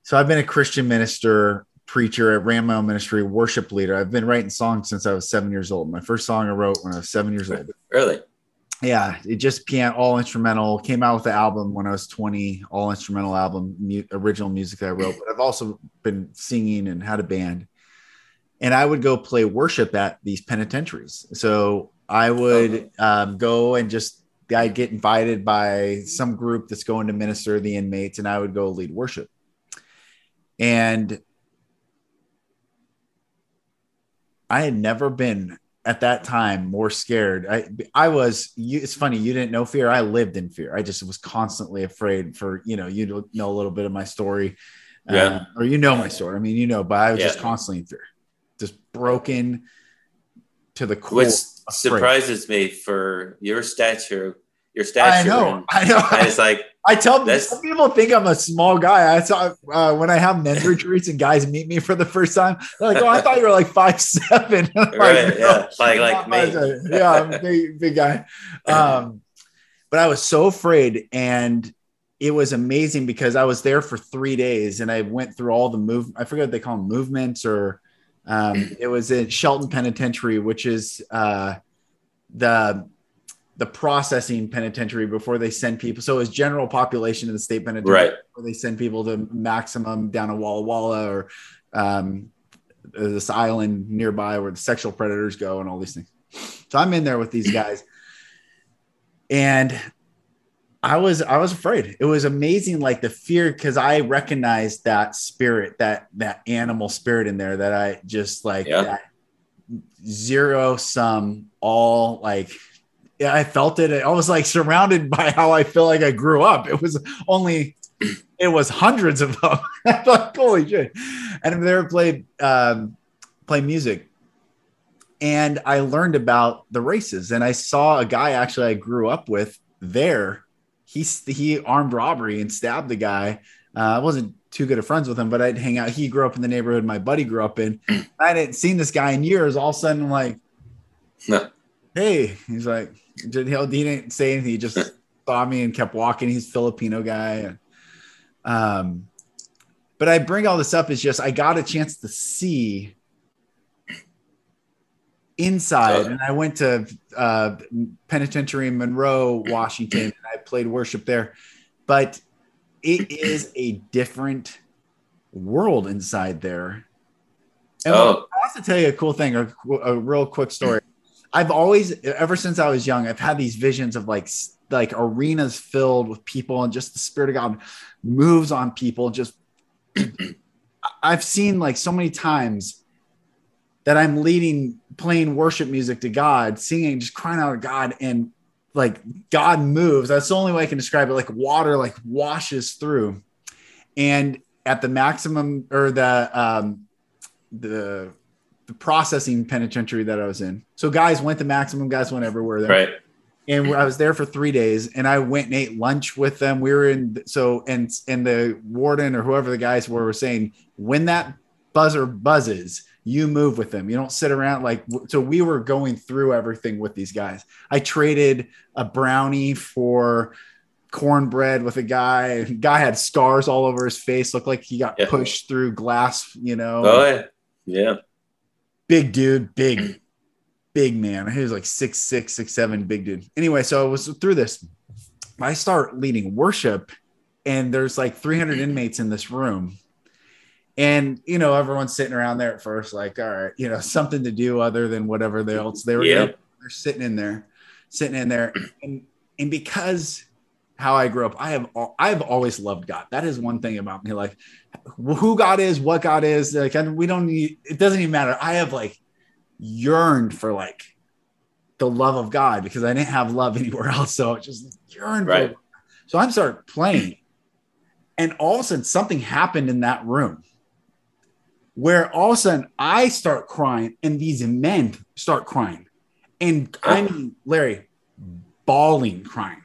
[SPEAKER 1] so I've been a Christian minister, preacher at Ramel Ministry, worship leader. I've been writing songs since I was seven years old. My first song I wrote when I was seven years old.
[SPEAKER 2] Really?
[SPEAKER 1] Yeah, it just piano, all instrumental. Came out with the album when I was 20, all instrumental album, mu- original music that I wrote. But I've also been singing and had a band. And I would go play worship at these penitentiaries. So I would um, go and just I'd get invited by some group that's going to minister the inmates, and I would go lead worship. And I had never been at that time more scared. I I was. You, it's funny you didn't know fear. I lived in fear. I just was constantly afraid. For you know, you know a little bit of my story,
[SPEAKER 2] yeah, uh,
[SPEAKER 1] or you know my story. I mean, you know, but I was yeah. just constantly in fear, broken to the core.
[SPEAKER 2] Which surprises me for your stature. Your stature. I
[SPEAKER 1] know. I know.
[SPEAKER 2] it's like
[SPEAKER 1] I tell some people think I'm a small guy. I saw uh, when I have men's retreats and guys meet me for the first time. They're like, "Oh, I thought you were like five seven.
[SPEAKER 2] like, right? Yeah, like like me.
[SPEAKER 1] yeah, I'm a big big guy. Um, but I was so afraid, and it was amazing because I was there for three days, and I went through all the move. I forget what they call them, movements, or um, it was in Shelton Penitentiary, which is uh, the the processing penitentiary before they send people. So it's general population in the state penitentiary
[SPEAKER 2] right.
[SPEAKER 1] where they send people to maximum down to Walla Walla or um, this island nearby where the sexual predators go and all these things. So I'm in there with these guys, and I was I was afraid. It was amazing, like the fear, because I recognized that spirit, that that animal spirit in there that I just like
[SPEAKER 2] yeah.
[SPEAKER 1] zero sum all like yeah, I felt it. I was like surrounded by how I feel like I grew up. It was only, it was hundreds of them. I thought, holy shit. And they were played, um, play music. And I learned about the races and I saw a guy actually I grew up with there. He, he armed robbery and stabbed the guy. Uh, I wasn't too good of friends with him, but I'd hang out. He grew up in the neighborhood my buddy grew up in. I hadn't seen this guy in years. All of a sudden, I'm like, no. hey, he's like, he didn't say anything. He just saw me and kept walking. He's Filipino guy. Um, but I bring all this up is just I got a chance to see inside, and I went to uh, penitentiary in Monroe, Washington, and I played worship there. But it is a different world inside there. And oh. I have to tell you a cool thing, a, a real quick story. I've always, ever since I was young, I've had these visions of like like arenas filled with people and just the spirit of God moves on people. Just I've seen like so many times that I'm leading, playing worship music to God, singing, just crying out to God, and like God moves. That's the only way I can describe it. Like water, like washes through, and at the maximum or the um, the the processing penitentiary that I was in. So guys went to maximum, guys went everywhere there.
[SPEAKER 2] Right.
[SPEAKER 1] And I was there for three days and I went and ate lunch with them. We were in so and and the warden or whoever the guys were were saying when that buzzer buzzes, you move with them. You don't sit around like so we were going through everything with these guys. I traded a brownie for cornbread with a guy. Guy had scars all over his face, looked like he got yeah. pushed through glass, you know.
[SPEAKER 2] Oh yeah. Yeah
[SPEAKER 1] big dude, big, big man. He was like six, six, six, seven, big dude. Anyway, so I was through this. I start leading worship, and there's like 300 inmates in this room. And you know, everyone's sitting around there at first, like, all right, you know, something to do other than whatever else they were
[SPEAKER 2] Yeah.
[SPEAKER 1] They're sitting in there, sitting in there. And and because how I grew up, I have I've always loved God. That is one thing about me. Like who God is, what God is, like and we don't need it doesn't even matter. I have like yearned for like the love of God because I didn't have love anywhere else. So I just yearned
[SPEAKER 2] Right.
[SPEAKER 1] for so I'm start playing. And all of a sudden something happened in that room where all of a sudden I start crying and these men start crying. And I mean, Larry, bawling, crying.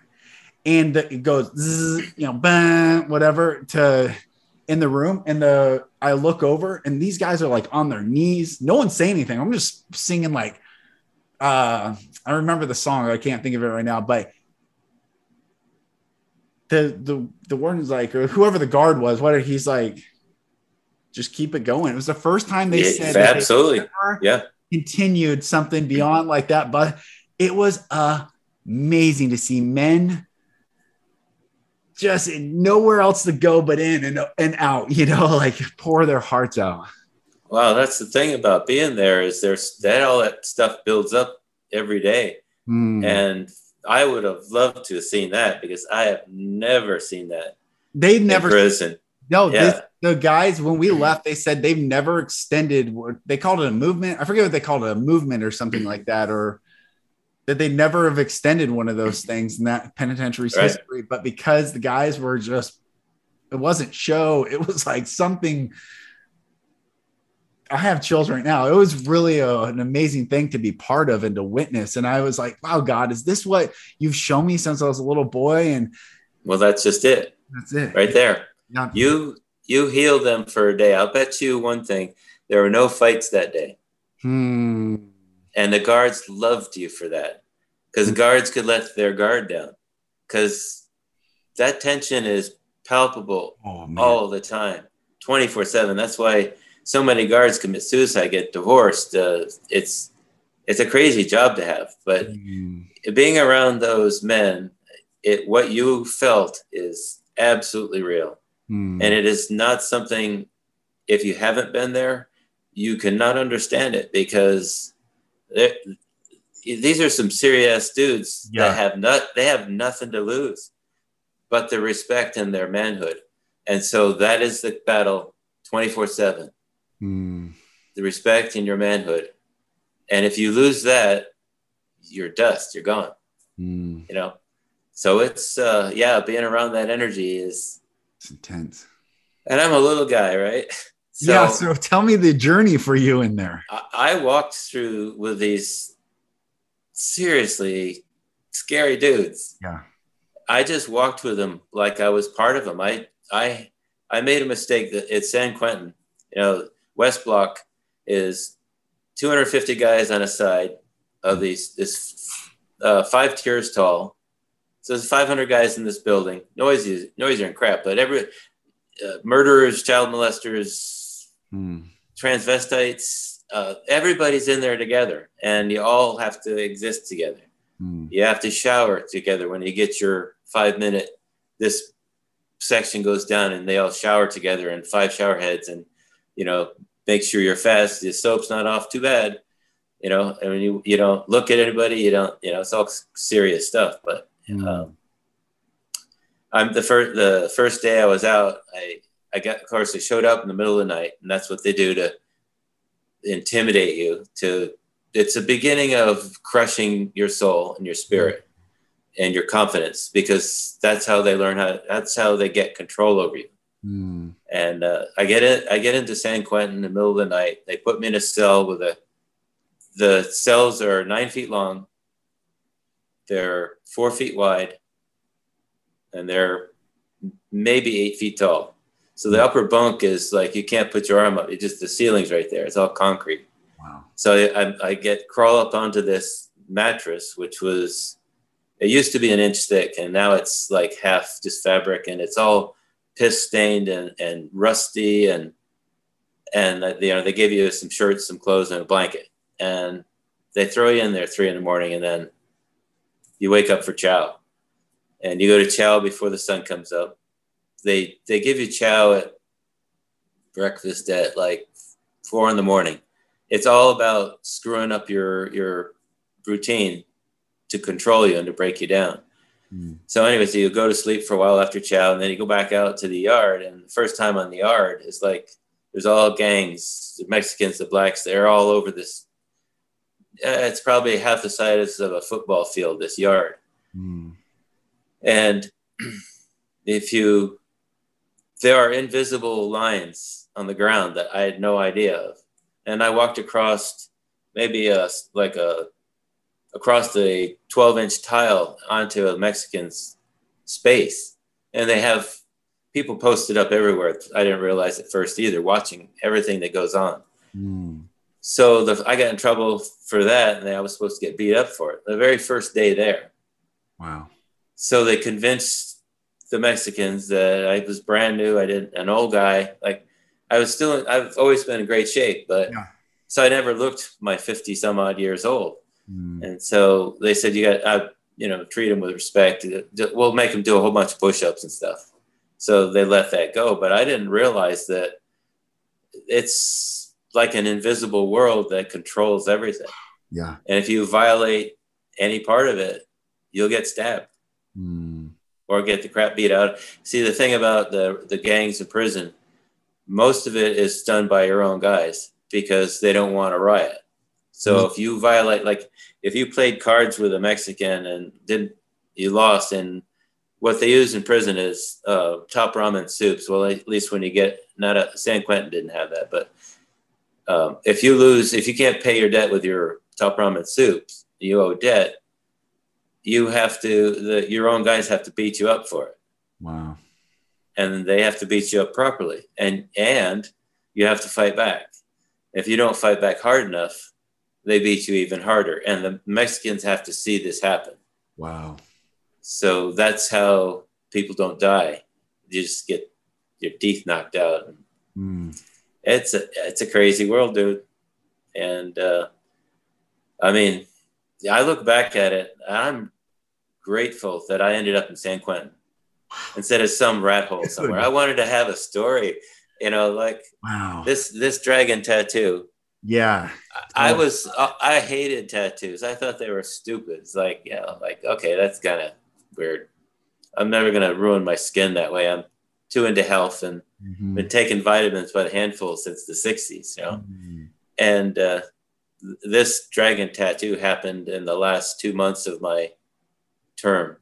[SPEAKER 1] And it goes, zzz, you know, bang, whatever to in the room. And the I look over and these guys are like on their knees. No one's saying anything. I'm just singing like uh I remember the song, I can't think of it right now, but the the the warden's like, or whoever the guard was, what he's like, just keep it going. It was the first time they
[SPEAKER 2] Yeah,
[SPEAKER 1] said that they
[SPEAKER 2] absolutely. Yeah.
[SPEAKER 1] continued something beyond like that. But it was amazing to see men just nowhere else to go but in and, and out, you know, like pour their hearts out.
[SPEAKER 2] Wow, that's the thing about being there is there's that all that stuff builds up every day.
[SPEAKER 1] Hmm.
[SPEAKER 2] And I would have loved to have seen that because I have never seen that
[SPEAKER 1] They've never
[SPEAKER 2] prison.
[SPEAKER 1] No,
[SPEAKER 2] Yeah.
[SPEAKER 1] this, the guys when we left, they said they've never extended. They called it a movement. I forget what they called it, a movement or something like that, or that they never have extended one of those things in that penitentiary's
[SPEAKER 2] Right.
[SPEAKER 1] history. But because the guys were just, it wasn't show. It was like something. I have chills right now. It was really a, an amazing thing to be part of and to witness. And I was like, wow, God, is this what you've shown me since I was a little boy? And
[SPEAKER 2] Well, that's just it
[SPEAKER 1] that's it.
[SPEAKER 2] right there.
[SPEAKER 1] Now-
[SPEAKER 2] You you healed them for a day. I'll bet you one thing: there were no fights that day,
[SPEAKER 1] Hmm.
[SPEAKER 2] and the guards loved you for that because guards could let their guard down because that tension is palpable
[SPEAKER 1] Oh,
[SPEAKER 2] all the time, twenty four seven. That's why so many guards commit suicide, get divorced. Uh, it's it's a crazy job to have, but
[SPEAKER 1] Hmm.
[SPEAKER 2] being around those men, it what you felt is absolutely real.
[SPEAKER 1] Hmm.
[SPEAKER 2] and it is not something if you haven't been there you cannot understand it because these are some serious dudes
[SPEAKER 1] Yeah.
[SPEAKER 2] that have not they have nothing to lose but the respect and their manhood and so that is the battle 24 7
[SPEAKER 1] Hmm.
[SPEAKER 2] the respect and your manhood and if you lose that you're dust you're gone
[SPEAKER 1] Hmm.
[SPEAKER 2] you know so it's uh yeah being around that energy is
[SPEAKER 1] It's intense.
[SPEAKER 2] and i'm a little guy right
[SPEAKER 1] yeah. So tell me the journey for you in there.
[SPEAKER 2] I, I walked through with these seriously scary dudes.
[SPEAKER 1] Yeah.
[SPEAKER 2] I just walked with them like I was part of them. I I I made a mistake that it's San Quentin. You know, West Block is 250 guys on a side of these this uh, five tiers tall. So there's 500 guys in this building. Noisy, noisy and crap. But every uh, murderers, child molesters,
[SPEAKER 1] Hmm.
[SPEAKER 2] transvestites, uh, everybody's in there together, and you all have to exist together.
[SPEAKER 1] Hmm.
[SPEAKER 2] You have to shower together when you get your five minute. This section goes down, and they all shower together in five shower heads, and you know, make sure you're fast. The soap's not off too bad. You know, I mean, you you don't look at anybody. You don't. You know, it's all serious stuff. But
[SPEAKER 1] Hmm.
[SPEAKER 2] um, I'm the first. The first day I was out, I I got. Of course, they showed up in the middle of the night, and that's what they do to intimidate you. To it's a beginning of crushing your soul and your spirit and your confidence, because that's how they learn how. That's how they get control over you.
[SPEAKER 1] Hmm.
[SPEAKER 2] And uh, I get it. I get into San Quentin in the middle of the night. They put me in a cell with a. The cells are nine feet long. They're four feet wide, and they're maybe eight feet tall. So the upper bunk is like you can't put your arm up. It just the ceiling's right there. It's all concrete.
[SPEAKER 1] Wow.
[SPEAKER 2] So I, I, get crawl up onto this mattress, which was it used to be an inch thick, and now it's like half just fabric, and it's all piss stained and, and rusty, and and you know they give you some shirts, some clothes, and a blanket, and they throw you in there three in the morning, and then you wake up for chow, and you go to chow before the sun comes up. They they give you chow at breakfast at like four in the morning. It's all about screwing up your your routine to control you and to break you down. Mm. So, anyways, you go to sleep for a while after chow, and then you go back out to the yard. And the first time on the yard is like there's all gangs, the Mexicans, the blacks. They're all over this. Uh, it's probably half the size of a football field. This yard, mm. and if you, there are invisible lines on the ground that I had no idea of, and I walked across maybe a like a across the 12 inch tile onto a Mexican's space. And they have people posted up everywhere. I didn't realize at first either, watching everything that goes on. Mm. So the, I got in trouble for that, and I was supposed to get beat up for it the very first day there.
[SPEAKER 1] Wow.
[SPEAKER 2] So they convinced the Mexicans that I was brand new. I didn't an old guy. Like I was still, I've always been in great shape, but yeah. so I never looked my 50 some odd years old. Mm. And so they said, you got, I, you know, treat him with respect. We'll make him do a whole bunch of push-ups and stuff. So they let that go. But I didn't realize that it's like an invisible world that controls everything.
[SPEAKER 1] Yeah.
[SPEAKER 2] And if you violate any part of it, you'll get stabbed mm. or get the crap beat out. See, the thing about the, the gangs in prison, most of it is done by your own guys because they don't want a riot. So mm-hmm. if you violate, like if you played cards with a Mexican and didn't, you lost. And what they use in prison is uh, top ramen soups. Well, at least when you get not a San Quentin didn't have that, but um, if you lose, if you can't pay your debt with your top ramen soups, you owe debt. You have to, the, your own guys have to beat you up for it.
[SPEAKER 1] Wow.
[SPEAKER 2] And they have to beat you up properly, and and you have to fight back. If you don't fight back hard enough, they beat you even harder. And the Mexicans have to see this happen.
[SPEAKER 1] Wow.
[SPEAKER 2] So that's how people don't die. You just get your teeth knocked out. Mm. It's a it's a crazy world, dude. And uh, I mean, I look back at it. I'm grateful that I ended up in San Quentin instead of some rat hole somewhere. I wanted to have a story, you know, like
[SPEAKER 1] wow.
[SPEAKER 2] this this dragon tattoo
[SPEAKER 1] yeah.
[SPEAKER 2] I was uh, I hated tattoos. I thought they were stupid. It's like, you know, like okay, that's kind of weird. I'm never gonna ruin my skin that way. I'm too into health and mm-hmm. been taking vitamins by the handful since the 60s, you know. Mm-hmm. And uh, this dragon tattoo happened in the last two months of my term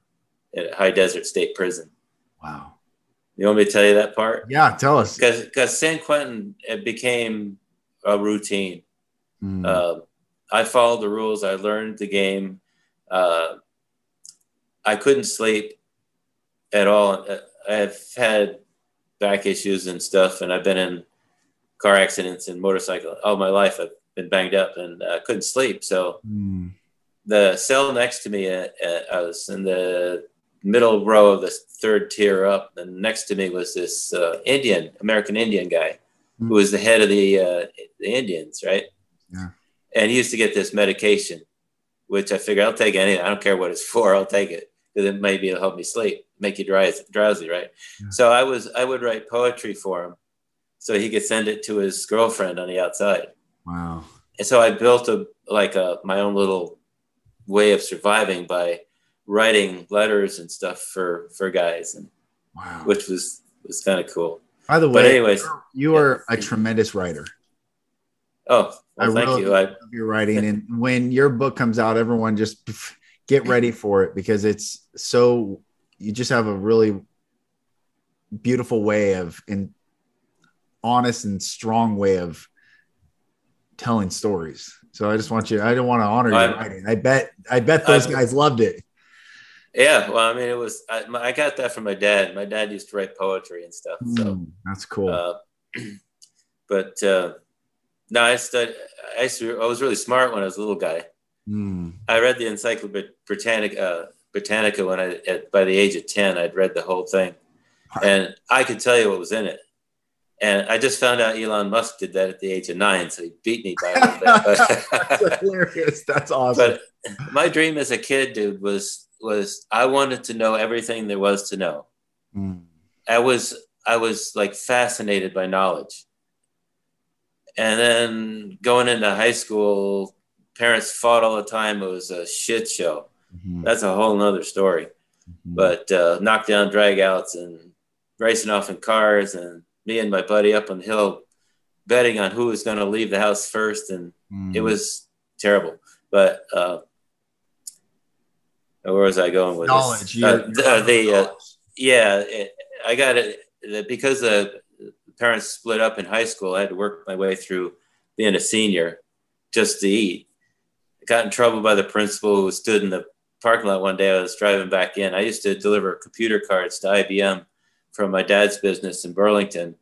[SPEAKER 2] at High Desert State Prison.
[SPEAKER 1] Wow.
[SPEAKER 2] You want me to tell you that part?
[SPEAKER 1] Yeah, tell us.
[SPEAKER 2] Because San Quentin it became a routine. Mm. Uh, I followed the rules. I learned the game. Uh, I couldn't sleep at all. I've had back issues and stuff, and I've been in car accidents and motorcycle all my life. I've been banged up and I uh, couldn't sleep. So mm. the cell next to me, uh, uh, I was in the middle row of the third tier up, and next to me was this uh, Indian, American Indian guy who was the head of the uh, the Indians, right?
[SPEAKER 1] Yeah.
[SPEAKER 2] And he used to get this medication, which I figure I'll take anything. I don't care what it's for. I'll take it because it maybe it'll help me sleep, make you drowsy, drowsy right? Yeah. So I was I would write poetry for him, so he could send it to his girlfriend on the outside.
[SPEAKER 1] Wow.
[SPEAKER 2] And so I built a like a my own little way of surviving by writing letters and stuff for for guys and
[SPEAKER 1] wow.
[SPEAKER 2] which was was kind of cool
[SPEAKER 1] by the way, but anyways, you are yeah. a tremendous writer.
[SPEAKER 2] Oh, well, I thank really you. I, love
[SPEAKER 1] your writing, and when your book comes out, everyone just get ready for it because it's so. You just have a really beautiful way of and honest and strong way of telling stories. So I just want you. I don't want to honor your writing. I bet. I bet those i guys loved it.
[SPEAKER 2] Yeah, well, I mean, it was I, I, got that from my dad. My dad used to write poetry and stuff. So mm,
[SPEAKER 1] that's cool.
[SPEAKER 2] Uh, but uh, no, I studied. I, to, I was really smart when I was a little guy. Mm. I read the Encyclopedia Britannica, uh, Britannica when I at, by the age of ten. I'd read the whole thing, and I could tell you what was in it. And I just found out Elon Musk did that at the age of nine, so he beat me by a little bit.
[SPEAKER 1] That's hilarious. That's awesome.
[SPEAKER 2] But my dream as a kid, dude, was was I wanted to know everything there was to know. Mm. I was I was like fascinated by knowledge. and then going into high school, parents fought all the time. It was a shit show. Mm-hmm. That's a whole nother story. Mm-hmm. But uh, knockdown dragouts and racing off in cars, and me and my buddy up on the hill betting on who was going to leave the house first, and mm. it was terrible. But uh, where was I going with
[SPEAKER 1] knowledge?
[SPEAKER 2] This? Uh, the, the uh, yeah, it, I got it because the parents split up in high school. I had to work my way through being a senior just to eat. I got in trouble by the principal who stood in the parking lot one day. I was driving back in. I used to deliver computer cards to IBM from my dad's business in Burlington,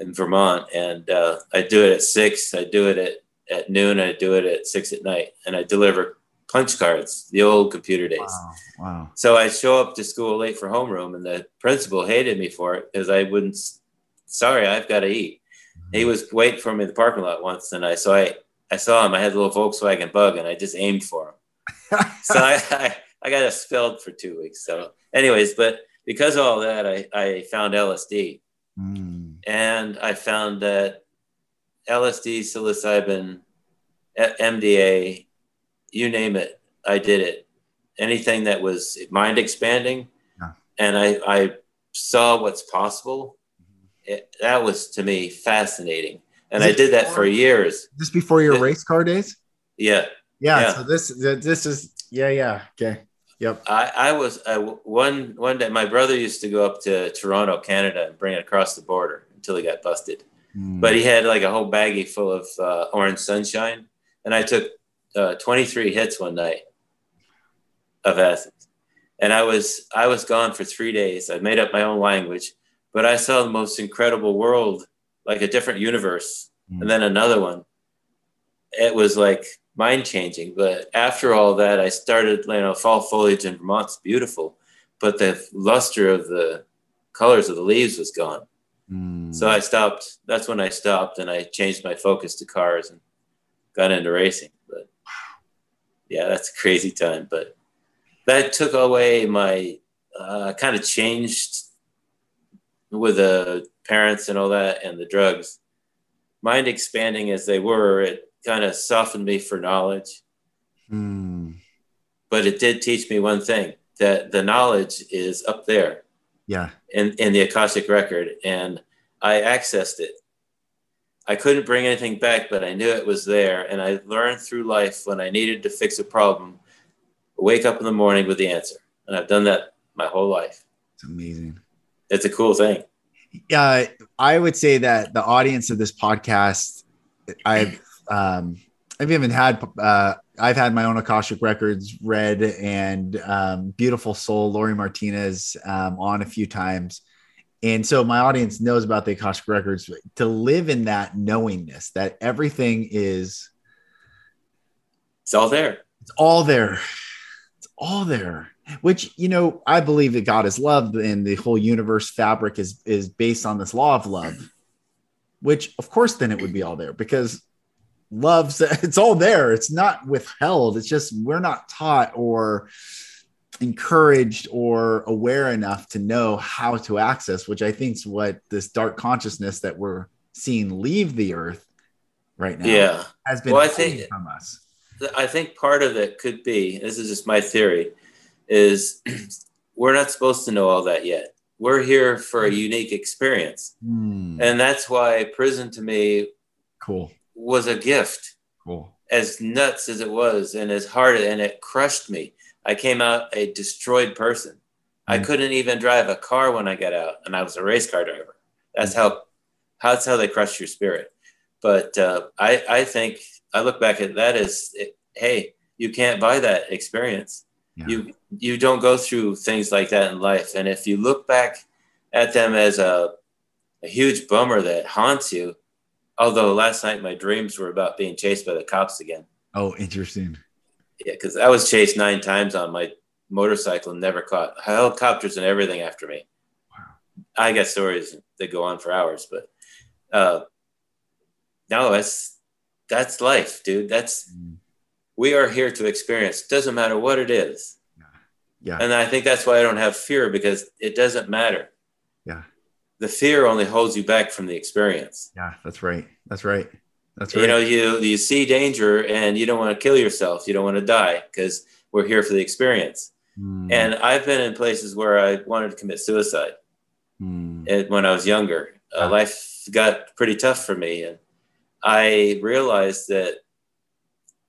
[SPEAKER 2] in Vermont, and uh, I do it at six. I do it at at noon. I do it at six at night, and I deliver punch cards, the old computer days. Wow. wow. So I show up to school late for homeroom, and the principal hated me for it because I wouldn't. Sorry, I've got to eat. Mm-hmm. He was waiting for me in the parking lot once, and I so I I saw him. I had a little Volkswagen Bug, and I just aimed for him. so I, I I got expelled for two weeks. So, anyways, but because of all that, I I found LSD, mm. and I found that LSD, psilocybin, MDA, you name it, I did it. Anything that was mind expanding, yeah. and I, I saw what's possible. Mm-hmm. It, that was to me fascinating, and I did that for years.
[SPEAKER 1] Just before your race car days.
[SPEAKER 2] Yeah.
[SPEAKER 1] Yeah. Yeah. So this this is yeah yeah okay. Yep.
[SPEAKER 2] I, I was I, one one day. My brother used to go up to Toronto, Canada, and bring it across the border until he got busted. Mm. But he had like a whole baggie full of uh, orange sunshine, and I took uh, 23 hits one night of acid, and I was I was gone for three days. I made up my own language, but I saw the most incredible world, like a different universe, mm. and then another one. It was like mind changing. But after all that, I started, you know, fall foliage in Vermont's beautiful, but the luster of the colors of the leaves was gone. Mm. So I stopped. That's when I stopped and I changed my focus to cars and got into racing. But yeah, that's a crazy time. But that took away my uh, kind of changed with the parents and all that and the drugs. Mind expanding as they were, it kind of softened me for knowledge. Mm. But it did teach me one thing that the knowledge is up there.
[SPEAKER 1] Yeah.
[SPEAKER 2] In, in the akashic record and i accessed it. I couldn't bring anything back but i knew it was there and i learned through life when i needed to fix a problem wake up in the morning with the answer. And i've done that my whole life.
[SPEAKER 1] It's amazing.
[SPEAKER 2] It's a cool thing.
[SPEAKER 1] Yeah i would say that the audience of this podcast i've um i've even had uh I've had my own Akashic Records read and um, Beautiful Soul, Lori Martinez um, on a few times. And so my audience knows about the Akashic Records to live in that knowingness that everything is.
[SPEAKER 2] It's all there.
[SPEAKER 1] It's all there. It's all there. Which, you know, I believe that God is love and the whole universe fabric is, is based on this law of love, which, of course, then it would be all there because loves it's all there. It's not withheld. It's just we're not taught or encouraged or aware enough to know how to access which i think is what this dark consciousness that we're seeing leave the earth right now
[SPEAKER 2] yeah.
[SPEAKER 1] has been well, I think, from us.
[SPEAKER 2] i think part of it could be this is just my theory is we're not supposed to know all that yet. We're here for a unique experience. Mm. and that's why prison to me
[SPEAKER 1] cool
[SPEAKER 2] was a gift.
[SPEAKER 1] Cool.
[SPEAKER 2] As nuts as it was, and as hard, and it crushed me. I came out a destroyed person. Mm-hmm. I mm. couldn't even drive a car when I got out, and I was a race car driver. That's how, that's how they crush your spirit. But uh, I, I think I look back at that as, it, hey, you can't buy that experience. Yeah. You, you don't go through things like that in life. And if you look back at them as a, a huge bummer that haunts you, Although last night my dreams were about being chased by the cops again.
[SPEAKER 1] Oh, interesting.
[SPEAKER 2] Yeah, because I was chased nine times on my motorcycle and never caught. Helicopters and everything after me. Wow. I got stories that go on for hours, but uh, no, that's that's life, dude. That's mm. we are here to experience. Doesn't matter what it is.
[SPEAKER 1] Yeah.
[SPEAKER 2] And I think that's why I don't have fear because it doesn't matter.
[SPEAKER 1] Yeah
[SPEAKER 2] the fear only holds you back from the experience.
[SPEAKER 1] Yeah, that's right. That's right. That's right.
[SPEAKER 2] You know, you you see danger and you don't want to kill yourself. You don't want to die because we're here for the experience. Mm. And I've been in places where I wanted to commit suicide mm. when I was younger. Uh, life got pretty tough for me, and I realized that,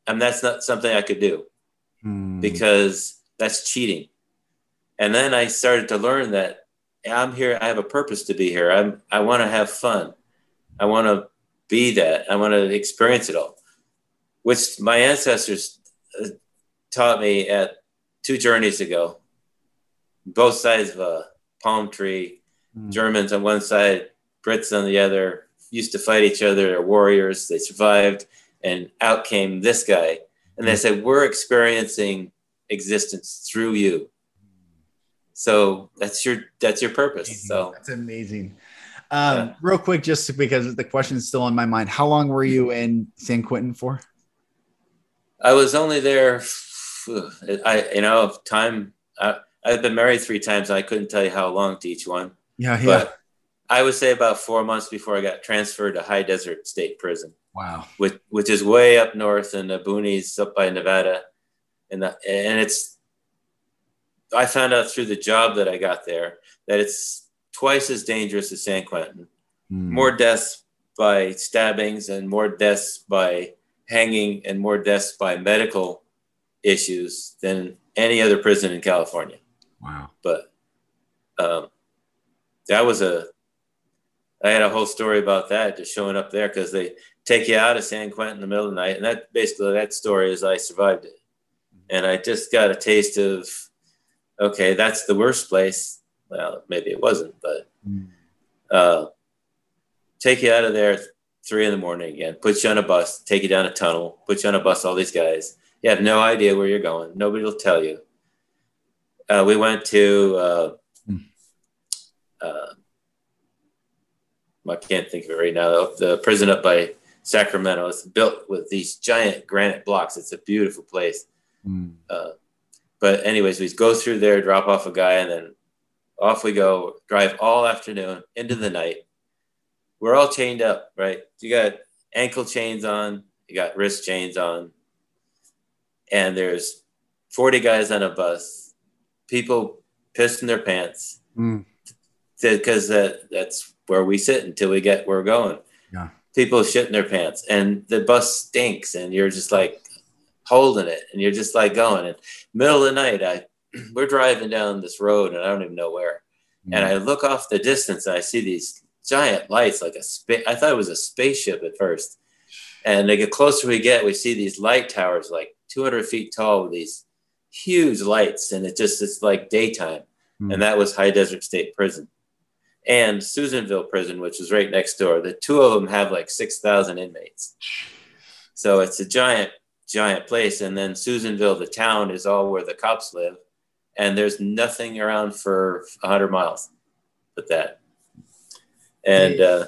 [SPEAKER 2] and that's not something I could do mm. because that's cheating. And then I started to learn that I'm here. I have a purpose to be here. I'm. I want to have fun. I want to be that. I want to experience it all, which my ancestors uh, taught me at two journeys ago. Both sides of a palm tree, mm. Germans on one side, Brits on the other, used to fight each other. They're warriors. They survived, and out came this guy. And they hmm. said, "We're experiencing existence through you." So that's your that's your purpose. So
[SPEAKER 1] that's amazing. Um, yeah. Real quick, just because the question is still in my mind, how long were you in San Quentin for?
[SPEAKER 2] I was only there. I you know time. I, I've been married three times. I couldn't tell you how long to each one.
[SPEAKER 1] Yeah, yeah. But
[SPEAKER 2] I would say about four months before I got transferred to High Desert State Prison.
[SPEAKER 1] Wow.
[SPEAKER 2] Which which is way up north in the boonies, up by Nevada, and the, and it's I found out through the job that I got there that it's twice as dangerous as San Quentin. Mm. More deaths by stabbings and more deaths by hanging and more deaths by medical issues than any other prison in California.
[SPEAKER 1] Wow.
[SPEAKER 2] But um, that was a, I had a whole story about that just showing up there because they take you out of San Quentin in the middle of the night. And that basically, that story is I survived it. And I just got a taste of okay, that's the worst place. Well, maybe it wasn't, but uh, take you out of there three in the morning again, put you on a bus, take you down a tunnel, put you on a bus, all these guys. You have no idea where you're going. Nobody will tell you. Uh, we went to, uh, hmm. uh, I can't think of it right now, the prison up by Sacramento. It's built with these giant granite blocks. It's a beautiful place. Mm. Uh, but anyways, we go through there, drop off a guy, and then off we go, drive all afternoon into the night. We're all chained up, right? You got ankle chains on, you got wrist chains on, and there's 40 guys on a bus, people pissing their pants mm. because that, that's where we sit until we get where we're going.
[SPEAKER 1] Yeah.
[SPEAKER 2] People shitting their pants, and the bus stinks, and you're just like, holding it and you're just like going. And middle of the night i we're driving down this road and i don't even know where. Mm-hmm. and i look off the distance and i see these giant lights like a space i thought it was a spaceship at first. And the closer we get we see these light towers like 200 feet tall with these huge lights and it just it's like daytime. Mm-hmm. and that was high desert state prison. And susanville prison which is right next door. The two of them have like 6000 inmates. So it's a giant giant place. And then Susanville, the town, is all where the cops live. And there's nothing around for 100 miles but that. And uh,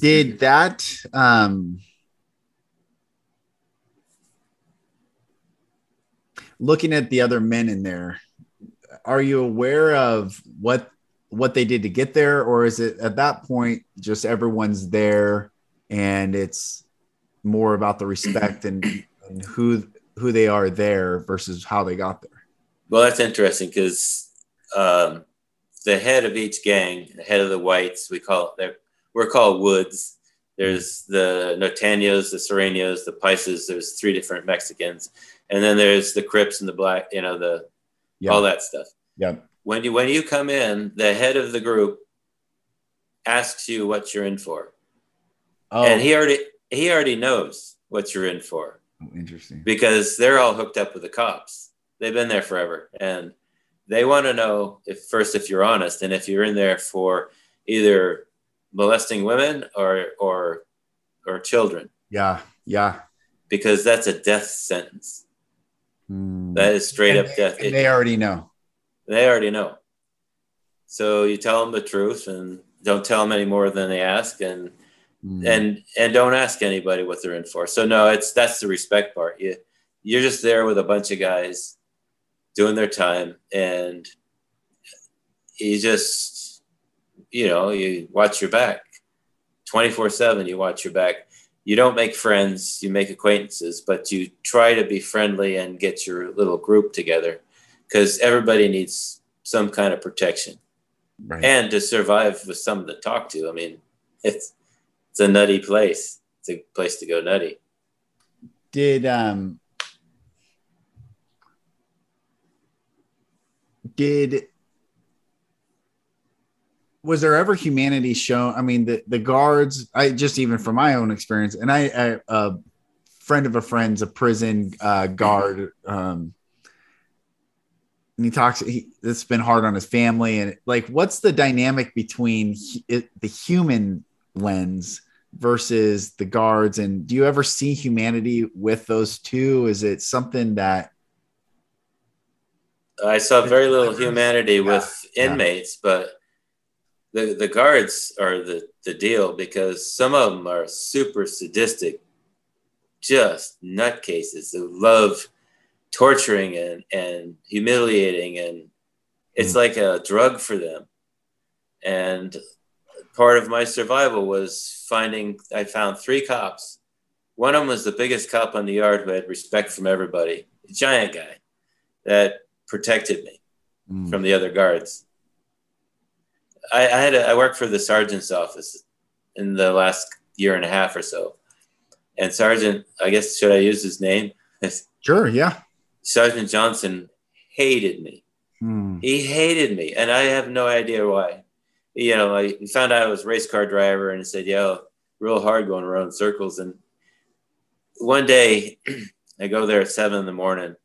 [SPEAKER 1] did that, um, looking at the other men in there, are you aware of what what they did to get there or is it at that point just everyone's there and it's more about the respect and and who who they are there versus how they got there.
[SPEAKER 2] Well, that's interesting because um, the head of each gang, the head of the whites, we call it, we're called Woods. There's the Norteños, the Sureños, the Paisas. There's three different Mexicans, and then there's the Crips and the Black. You know the yep. all that stuff.
[SPEAKER 1] Yeah.
[SPEAKER 2] When you when you come in, the head of the group asks you what you're in for, oh. and he already he already knows what you're in for.
[SPEAKER 1] Interesting.
[SPEAKER 2] Because they're all hooked up with the cops. They've been there forever. And they want to know if first if you're honest and if you're in there for either molesting women or or or children.
[SPEAKER 1] Yeah. Yeah.
[SPEAKER 2] Because that's a death sentence. Mm. That is straight
[SPEAKER 1] and
[SPEAKER 2] up death.
[SPEAKER 1] They, they already know.
[SPEAKER 2] They already know. So you tell them the truth and don't tell them any more than they ask and mm. and and don't ask anybody what they're in for. So no, it's that's the respect part. You you're just there with a bunch of guys doing their time, and you just you know, you watch your back 24 7, you watch your back. You don't make friends, you make acquaintances, but you try to be friendly and get your little group together because everybody needs some kind of protection right. and to survive with someone to talk to. I mean, it's it's a nutty place. It's a place to go nutty.
[SPEAKER 1] Did um did was there ever humanity shown? I mean, the the guards. I just even from my own experience, and I, I a friend of a friend's a prison uh, guard. Um, and he talks. He, it's been hard on his family, and like, what's the dynamic between it, the human lens versus the guards? And do you ever see humanity with those two? Is it something that
[SPEAKER 2] I saw very little humanity yeah, with inmates, yeah. but the, the guards are the, the deal because some of them are super sadistic, just nutcases who love torturing and, and humiliating. And it's mm. like a drug for them. And part of my survival was finding, I found three cops. One of them was the biggest cop on the yard who had respect from everybody, a giant guy that protected me mm. from the other guards. I, I had a, I worked for the sergeant's office in the last year and a half or so, and Sergeant, I guess should I use his name?
[SPEAKER 1] Sure, yeah.
[SPEAKER 2] Sergeant Johnson hated me. Hmm. He hated me, and I have no idea why. You know, I he found out I was a race car driver, and he said, "Yo, real hard going around circles." And one day, I go there at seven in the morning,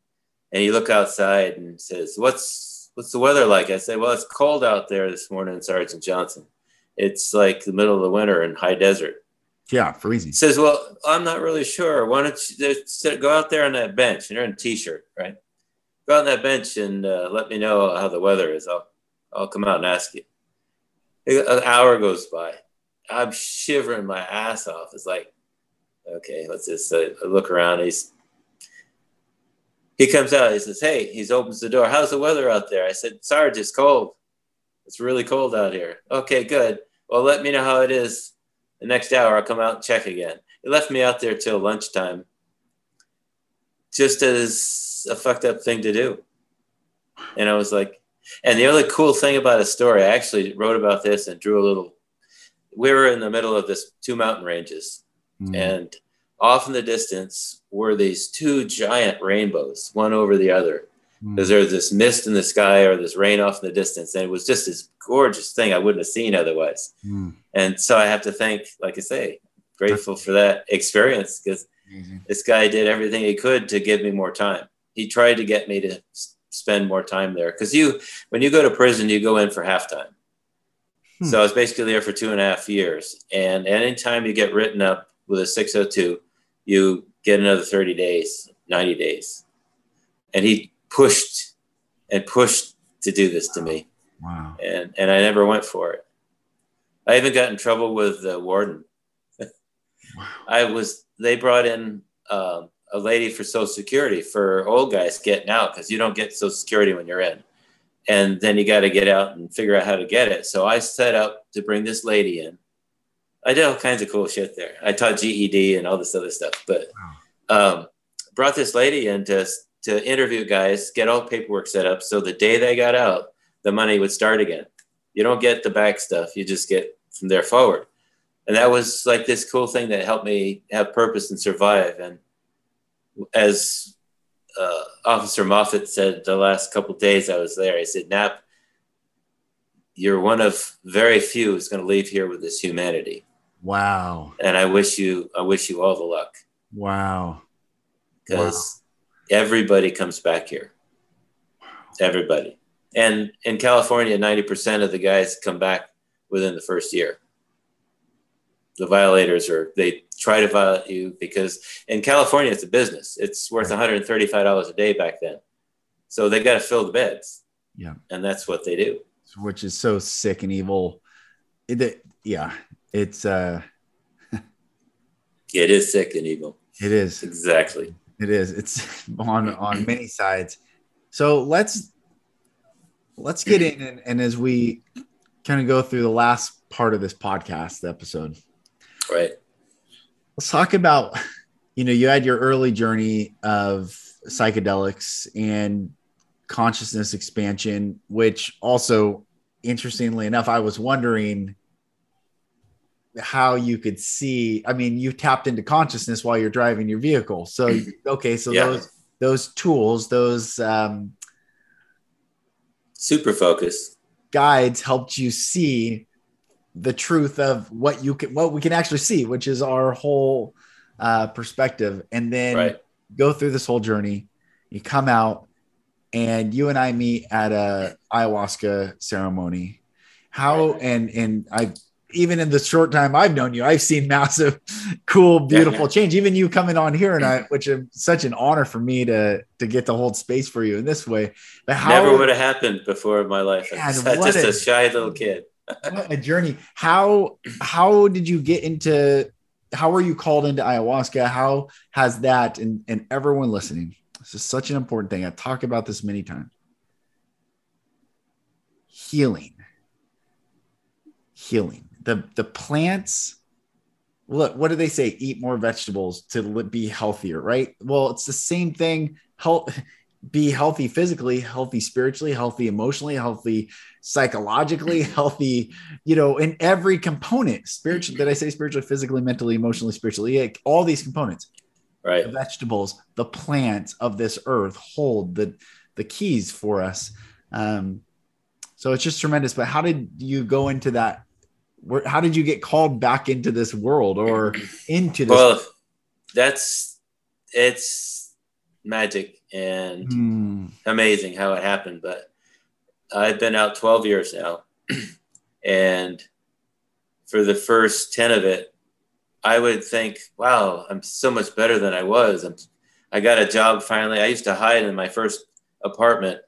[SPEAKER 2] and he look outside and says, "What's what's the weather like? I say, well, it's cold out there this morning, Sergeant Johnson. It's like the middle of the winter in high desert.
[SPEAKER 1] Yeah, freezing. He
[SPEAKER 2] says, well, I'm not really sure. Why don't you go out there on that bench? And you're in a t-shirt, right? Go on that bench and uh, let me know how the weather is. I'll, I'll come out and ask you. An hour goes by. I'm shivering my ass off. It's like, okay, let's just uh, look around. He's he comes out. He says, "Hey," he opens the door. How's the weather out there? I said, "Sarge, it's cold. It's really cold out here." Okay, good. Well, let me know how it is. The next hour, I'll come out and check again. He left me out there till lunchtime, just as a fucked up thing to do. And I was like, and the other cool thing about a story, I actually wrote about this and drew a little. We were in the middle of this two mountain ranges, mm. and off in the distance were these two giant rainbows, one over the other. Because mm. there was this mist in the sky or this rain off in the distance. And it was just this gorgeous thing I wouldn't have seen otherwise. Mm. And so I have to thank, like I say, grateful for that experience because this guy did everything he could to give me more time. He tried to get me to spend more time there. Because you, when you go to prison, you go in for halftime. Hmm. So I was basically there for two and a half years. And anytime you get written up with a 602, you get another 30 days, 90 days. And he pushed and pushed to do this to me.
[SPEAKER 1] Wow.
[SPEAKER 2] And, and I never went for it. I even got in trouble with the warden. wow. I was, they brought in um, a lady for Social Security for old guys getting out because you don't get Social Security when you're in. And then you got to get out and figure out how to get it. So I set up to bring this lady in I did all kinds of cool shit there. I taught GED and all this other stuff, but um, brought this lady in to, to interview guys, get all paperwork set up. So the day they got out, the money would start again. You don't get the back stuff. You just get from there forward. And that was like this cool thing that helped me have purpose and survive. And as uh, Officer Moffat said the last couple days I was there, he said, Knapp, you're one of very few who's going to leave here with this humanity.
[SPEAKER 1] Wow.
[SPEAKER 2] And I wish you I wish you all the luck.
[SPEAKER 1] Wow.
[SPEAKER 2] Because wow. everybody comes back here. Everybody. And in California, 90% of the guys come back within the first year. The violators are they try to violate you because in California it's a business. It's worth $135 a day back then. So they got to fill the beds.
[SPEAKER 1] Yeah.
[SPEAKER 2] And that's what they do.
[SPEAKER 1] Which is so sick and evil. It, yeah, it's uh
[SPEAKER 2] it is sick and evil.
[SPEAKER 1] It is
[SPEAKER 2] exactly.
[SPEAKER 1] It is. It's on on many sides. So let's let's get in and, and as we kind of go through the last part of this podcast episode.
[SPEAKER 2] Right.
[SPEAKER 1] Let's talk about, you know, you had your early journey of psychedelics and consciousness expansion, which also, interestingly enough, I was wondering how you could see. I mean, you tapped into consciousness while you're driving your vehicle. So, okay, so yeah. those those tools, those um,
[SPEAKER 2] super focus
[SPEAKER 1] guides helped you see the truth of what you can what we can actually see which is our whole uh, perspective and then right. go through this whole journey you come out and you and i meet at a ayahuasca ceremony how and and i even in the short time I've known you, I've seen massive, cool, beautiful yeah, yeah. change. Even you coming on here, and I, which is such an honor for me to to get to hold space for you in this way.
[SPEAKER 2] But how, Never would have happened before in my life. Man, just a, a shy little kid.
[SPEAKER 1] What a journey! How how did you get into? How were you called into ayahuasca? How has that and and everyone listening? This is such an important thing. I talk about this many times. Healing. Healing the the plants look what do they say eat more vegetables to be healthier right well it's the same thing health be healthy physically healthy spiritually healthy emotionally healthy psychologically healthy you know in every component spiritual did i say spiritually physically mentally emotionally spiritually? All these components.
[SPEAKER 2] Right.
[SPEAKER 1] The vegetables the plants of this earth hold the the keys for us. Um so it's just tremendous but how did you go into that? Where, how did you get called back into this world or into this?
[SPEAKER 2] Well, that's it's magic and mm. amazing how it happened. But I've been out 12 years now. and for the first 10 of it, I would think, wow, I'm so much better than I was. I'm, I got a job finally. I used to hide in my first apartment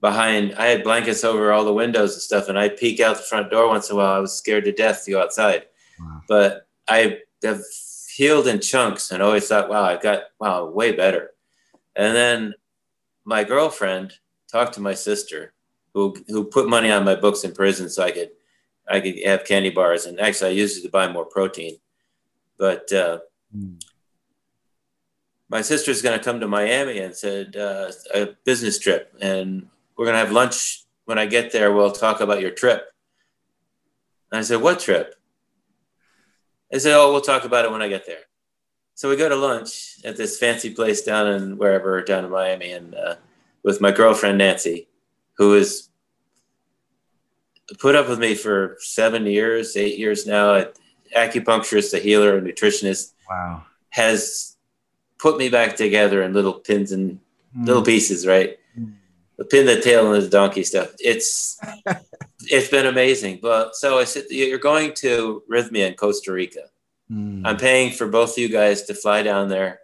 [SPEAKER 2] behind i had blankets over all the windows and stuff and i'd peek out the front door once in a while i was scared to death to go outside wow. but i have healed in chunks and always thought wow I've got wow way better and then my girlfriend talked to my sister who who put money on my books in prison so i could i could have candy bars and actually i used it to buy more protein but uh, mm my sister's going to come to Miami and said uh, a business trip, and we're going to have lunch when I get there. We'll talk about your trip. And I said, What trip? I said, Oh, we'll talk about it when I get there. So we go to lunch at this fancy place down in wherever, down in Miami, and uh, with my girlfriend, Nancy, who has put up with me for seven years, eight years now. At Acupuncturist, a healer, a nutritionist.
[SPEAKER 1] Wow.
[SPEAKER 2] Has put me back together in little pins and mm. little pieces, right? the pin the tail and the donkey stuff. It's it's been amazing. But so I said, you're going to Rythmia in Costa Rica. Mm. I'm paying for both of you guys to fly down there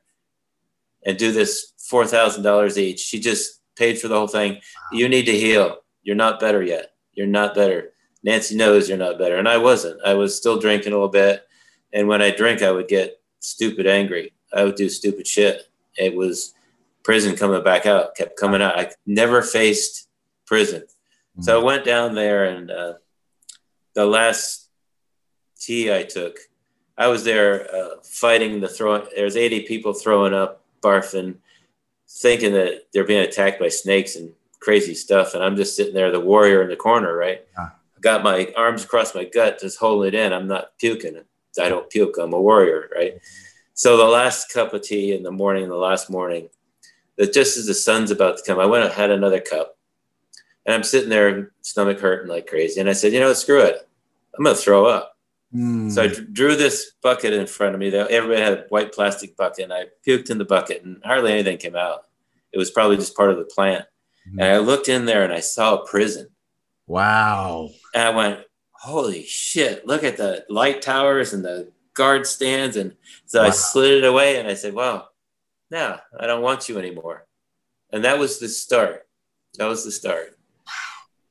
[SPEAKER 2] and do this four thousand dollars each. She just paid for the whole thing. Wow. You need to heal. You're not better yet. You're not better. Nancy knows you're not better, and I wasn't. I was still drinking a little bit, and when I drink, I would get stupid angry. I would do stupid shit. It was prison coming back out, kept coming out. I never faced prison. Mm-hmm. So I mm. went down there and uh, the last tea I took, I was there uh, fighting the throwing. There's 80 people throwing up, barfing, thinking that they're being attacked by snakes and crazy stuff. And I'm just sitting there, the warrior in the corner, right? I got my arms across my gut, just holding it in. I'm not puking. I don't puke. I'm a warrior, right? So the last cup of tea in the morning, the last morning, that just as the sun's about to come, I went and had another cup. And I'm sitting there, stomach hurting like crazy. And I said, you know, screw it. I'm going to throw up. Mm. So I drew this bucket in front of me. Everybody had a white plastic bucket. And I puked in the bucket and hardly anything came out. It was probably just part of the plant. Mm. And I looked in there and I saw a prison.
[SPEAKER 1] Wow.
[SPEAKER 2] And I went, holy shit, look at the light towers and the guard stands. And so wow. I slid it away and I said, wow, no, I don't want you anymore. And that was the start. That was the start.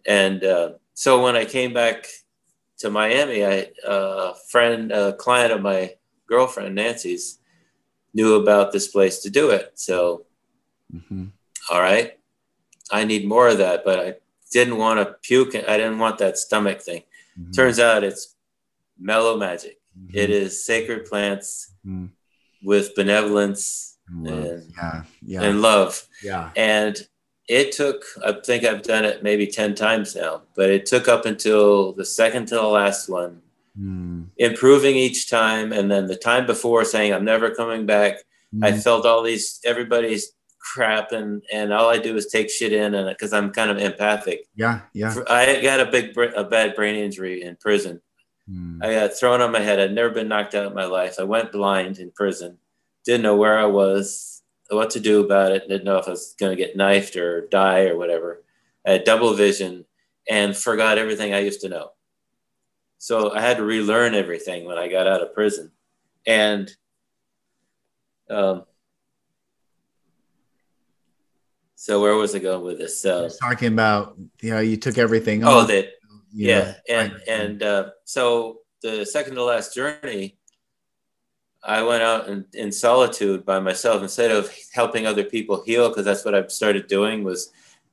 [SPEAKER 2] And uh, so when I came back to Miami, I a friend, a client of my girlfriend Nancy's, knew about this place to do it. So, mm-hmm. all right, I need more of that, but I didn't want to puke. I didn't want that stomach thing. Mm-hmm. Turns out it's mellow magic. Mm-hmm. It is sacred plants mm-hmm. with benevolence and, yeah, yeah. and love.
[SPEAKER 1] Yeah.
[SPEAKER 2] And it took, I think I've done it maybe 10 times now, but it took up until the second to the last one, mm. improving each time. And then the time before saying, I'm never coming back. Mm. I felt all these, everybody's crap and and all I do is take shit in and because I'm kind of empathic.
[SPEAKER 1] Yeah, yeah.
[SPEAKER 2] I got a big a bad brain injury in prison. Hmm. I got thrown on my head. I'd never been knocked out in my life. I went blind in prison. Didn't know where I was, what to do about it. Didn't know if I was going to get knifed or die or whatever. I had double vision and forgot everything I used to know. So I had to relearn everything when I got out of prison. And um, so where was I going with this? Uh,
[SPEAKER 1] talking about you know you took everything.
[SPEAKER 2] Oh, that yeah, know, and and uh, so the second to last journey, I went out in, in solitude by myself instead of helping other people heal because that's what I've started doing was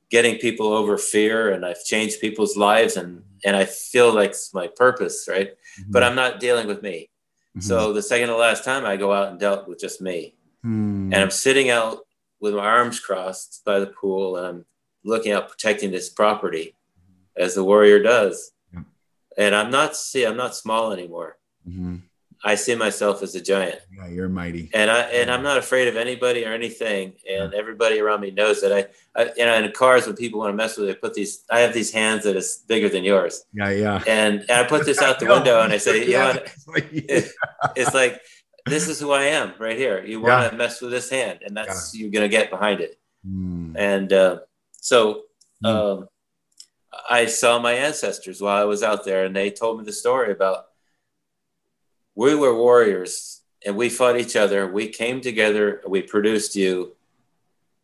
[SPEAKER 2] getting people over fear and I've changed people's lives and and I feel like it's my purpose, right? Mm-hmm. But I'm not dealing with me. Mm-hmm. So the second to last time I go out and dealt with just me. Mm. And I'm sitting out with my arms crossed by the pool and I'm looking out protecting this property as the warrior does. Yeah. And I'm not see I'm not small anymore. Mm-hmm. I see myself as a giant.
[SPEAKER 1] Yeah, you're mighty.
[SPEAKER 2] And I and I'm not afraid of anybody or anything. And yeah. everybody around me knows that I, I you know in cars when people want to mess with it, I put these I have these hands that is bigger than yours.
[SPEAKER 1] Yeah, yeah.
[SPEAKER 2] And, and I put this out the window and I say, you yeah. know? It, it's like this is who I am right here. You want to yeah. mess with this hand, and that's you're gonna get behind it. Mm. And uh, so mm. um, I saw my ancestors while I was out there, and they told me the story about we were warriors and we fought each other. We came together. We produced you.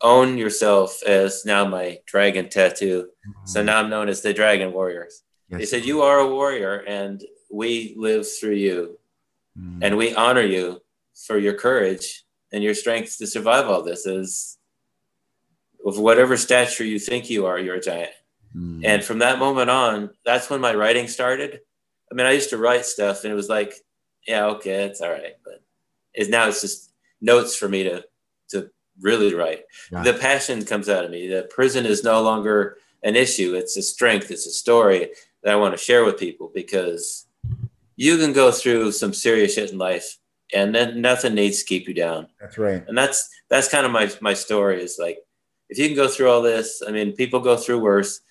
[SPEAKER 2] Own yourself as now my dragon tattoo. Mm. So now I'm known as the Dragon Warriors. Yes. They said you are a warrior, and we live through you Mm. And we honor you for your courage and your strength to survive all this Is of whatever stature you think you are, you're a giant. Mm. And from that moment on, that's when my writing started. I mean, I used to write stuff and it was like, yeah, okay, it's all right. But it's now it's just notes for me to to really write. The passion comes out of me. The prison is no longer an issue. It's a strength. It's a story that I want to share with people because you can go through some serious shit in life and then nothing needs to keep you down.
[SPEAKER 1] That's right.
[SPEAKER 2] And that's that's kind of my my story is like if you can go through all this, I mean people go through worse,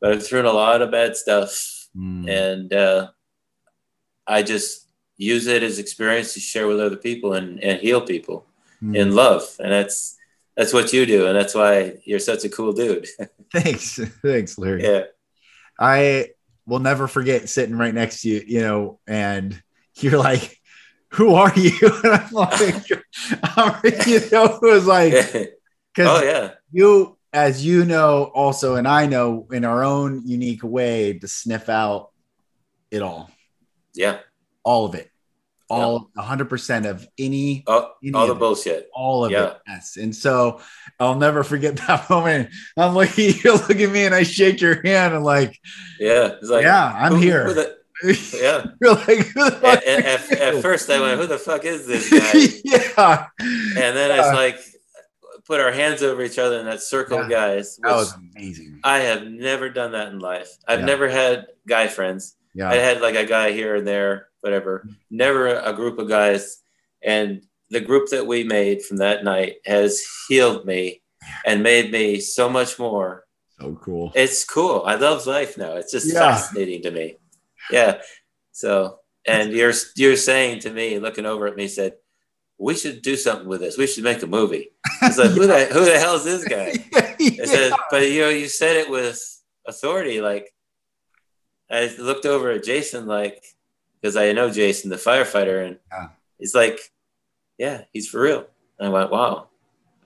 [SPEAKER 2] but I've through a lot of bad stuff mm. and uh, I just use it as experience to share with other people and, and heal people mm. in love. And that's that's what you do, and that's why you're such a cool dude.
[SPEAKER 1] Thanks. Thanks, Larry.
[SPEAKER 2] Yeah.
[SPEAKER 1] I will never forget sitting right next to you, you know, and you're like, who are you? And I'm like, I'm, you know, it was like,
[SPEAKER 2] oh yeah,
[SPEAKER 1] you, as you know, also, and I know in our own unique way to sniff out it all.
[SPEAKER 2] Yeah.
[SPEAKER 1] All of it. All yeah. 100% of any,
[SPEAKER 2] oh,
[SPEAKER 1] any
[SPEAKER 2] all the bullshit.
[SPEAKER 1] All of yeah. it yes. And so i'll never forget that moment. I'm like you look at me and i shake your hand and like
[SPEAKER 2] yeah it's like
[SPEAKER 1] yeah i'm who, here.
[SPEAKER 2] who the, yeah. You're like at, at, at, first i went who the fuck is this guy?
[SPEAKER 1] Yeah.
[SPEAKER 2] And then it's uh, like put our hands over each other in that circle yeah. guys
[SPEAKER 1] that was amazing.
[SPEAKER 2] I have never done that in life. I've never had guy friends yeah. i had like a guy here and there whatever. Never a group of guys. And the group that we made from that night has healed me and made me so much more.
[SPEAKER 1] So cool.
[SPEAKER 2] It's cool. I love life now. It's just yeah. fascinating to me. Yeah. So, and you're you're saying to me, looking over at me, said, "We should do something with this. We should make a movie." It's like, yeah. who the who the hell is this guy? yeah. said, but you know, you said it with authority. Like, I looked over at Jason, like, because I know Jason, the firefighter, and yeah. he's like, "Yeah, he's for real." And I went, "Wow."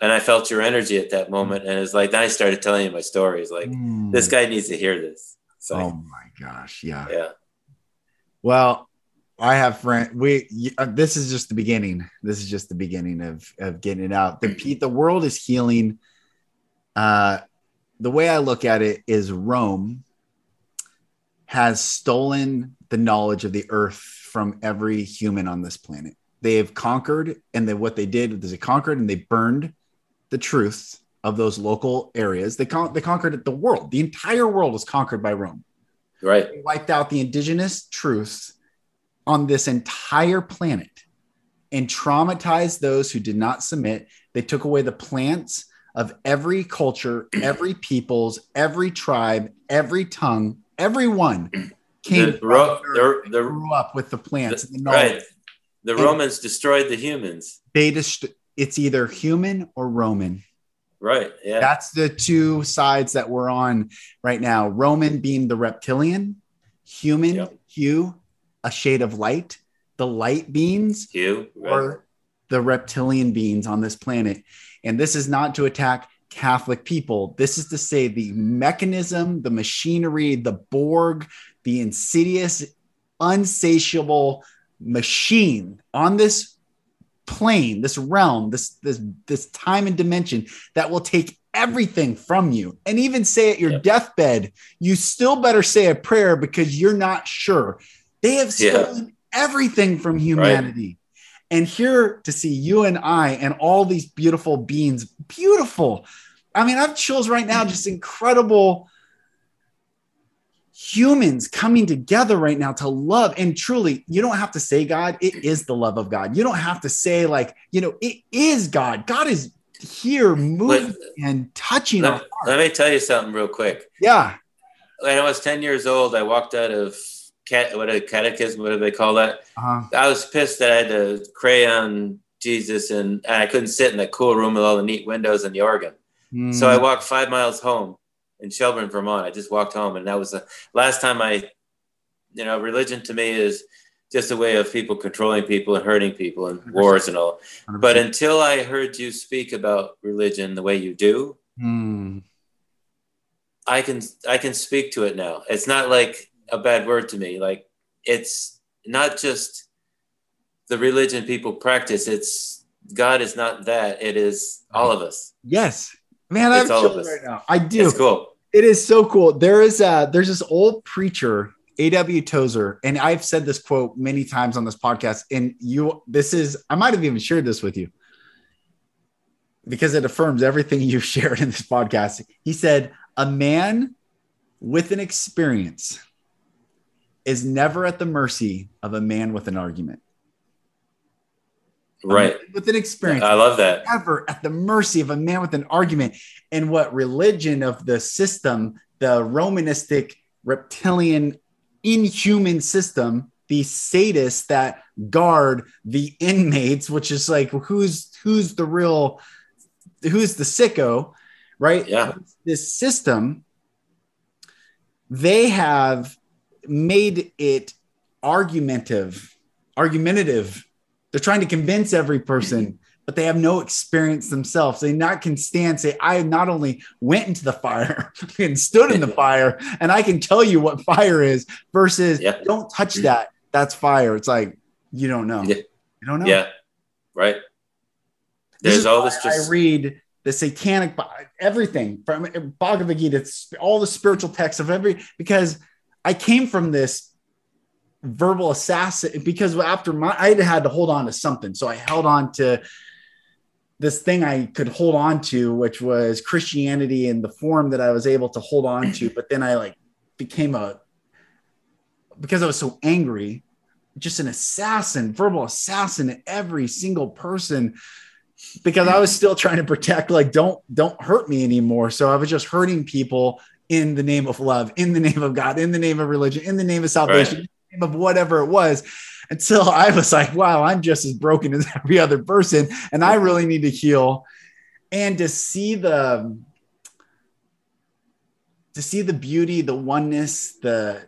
[SPEAKER 2] And I felt your energy at that moment, and it's like then I started telling you my stories. Like, mm. this guy needs to hear this.
[SPEAKER 1] So, oh my gosh, yeah,
[SPEAKER 2] yeah.
[SPEAKER 1] Well, I have friend. We uh, this is just the beginning. This is just the beginning of of getting it out. The Pete, the world is healing. Uh, the way I look at it is Rome has stolen the knowledge of the earth from every human on this planet. They have conquered, and then what they did is they conquered and they burned the truth of those local areas. They, con- they conquered the world. The entire world was conquered by Rome.
[SPEAKER 2] Right.
[SPEAKER 1] They wiped out the indigenous truths on this entire planet and traumatized those who did not submit. They took away the plants of every culture, every peoples, every tribe, every tongue, everyone came
[SPEAKER 2] The Ro- the- the-
[SPEAKER 1] grew up with the plants. and the
[SPEAKER 2] right. The
[SPEAKER 1] And-
[SPEAKER 2] Romans destroyed the humans.
[SPEAKER 1] They just it's either human or Roman.
[SPEAKER 2] Right. Yeah.
[SPEAKER 1] That's the two sides that we're on right now. Roman being the reptilian, human
[SPEAKER 2] Yep.
[SPEAKER 1] hue, a shade of light, the light beings,
[SPEAKER 2] you. Right.
[SPEAKER 1] or the reptilian beings on this planet. And this is not to attack Catholic people. This is to say the mechanism, the machinery, the Borg, the insidious, unsatiable machine on this plane, this realm, this this this time and dimension that will take everything from you. And even say at your
[SPEAKER 2] Yep.
[SPEAKER 1] deathbed, you still better say a prayer because you're not sure. They have
[SPEAKER 2] Yeah.
[SPEAKER 1] stolen everything from humanity. And here to see you and I and all these beautiful beings, beautiful. I mean, I have chills right now, just incredible humans coming together right now to love. And truly, you don't have to say God, it is the love of God. You don't have to say, like, you know, it is God. God is here moving and touching our
[SPEAKER 2] Let, let me tell you something real quick.
[SPEAKER 1] Yeah.
[SPEAKER 2] When I was 10 years old, I walked out of cat, what a catechism, what do they call that?
[SPEAKER 1] Uh-huh.
[SPEAKER 2] I was pissed that I had to crayon Jesus and, and I couldn't sit in the cool room with all the neat windows and the organ. So I
[SPEAKER 1] Mm.
[SPEAKER 2] walked five miles home in Shelburne, Vermont. I just walked home, and that was the last time I, you know, religion to me is just a way of people controlling people and hurting people and wars and all. But until I heard you speak about religion the way you do,
[SPEAKER 1] Mm.
[SPEAKER 2] I can I can speak to it now. It's not like a bad word to me. Like it's not just the religion people practice. It's God is not that. It is all of us.
[SPEAKER 1] yes. Man, I'm
[SPEAKER 2] It's all of
[SPEAKER 1] chills
[SPEAKER 2] us.
[SPEAKER 1] right now. I do.
[SPEAKER 2] It's cool.
[SPEAKER 1] It is so cool. There is a there's this old preacher, A.W. Tozer, and I've said this quote many times on this podcast. And you, this is I might have even shared this with you because it affirms everything you've shared in this podcast. He said, "A man with an experience is never at the mercy of a man with an argument."
[SPEAKER 2] Right.
[SPEAKER 1] with an experience
[SPEAKER 2] I love that.
[SPEAKER 1] ever at the mercy of a man with an argument. And what religion of the system, the Romanistic, reptilian, inhuman system, the sadists that guard the inmates, which is like who's who's the real, who's the sicko, right?
[SPEAKER 2] Yeah.
[SPEAKER 1] This system, they have made it argumentative, argumentative. They're trying to convince every person, but they have no experience themselves. They not can stand say, I not only went into the fire and stood in the fire, and I can tell you what fire is, versus
[SPEAKER 2] Yeah.
[SPEAKER 1] don't touch that. That's fire. It's like you don't know.
[SPEAKER 2] Yeah.
[SPEAKER 1] You don't know.
[SPEAKER 2] Yeah. Right. There's
[SPEAKER 1] is
[SPEAKER 2] all this just
[SPEAKER 1] I read the satanic everything from Bhagavad Gita, it's all the spiritual texts of every because I came from this verbal assassin because after my I had to hold on to something, so I held on to this thing I could hold on to, which was Christianity in the form that I was able to hold on to. But then I like became a because I was so angry, just an assassin, verbal assassin at every single person because I was still trying to protect, like, don't don't hurt me anymore. So I was just hurting people in the name of love, in the name of God, in the name of religion, in the name of salvation,
[SPEAKER 2] Right.
[SPEAKER 1] in the name of whatever it was. Until I was like, wow, I'm just as broken as every other person, and I really need to heal. And to see the to see the beauty, the oneness, the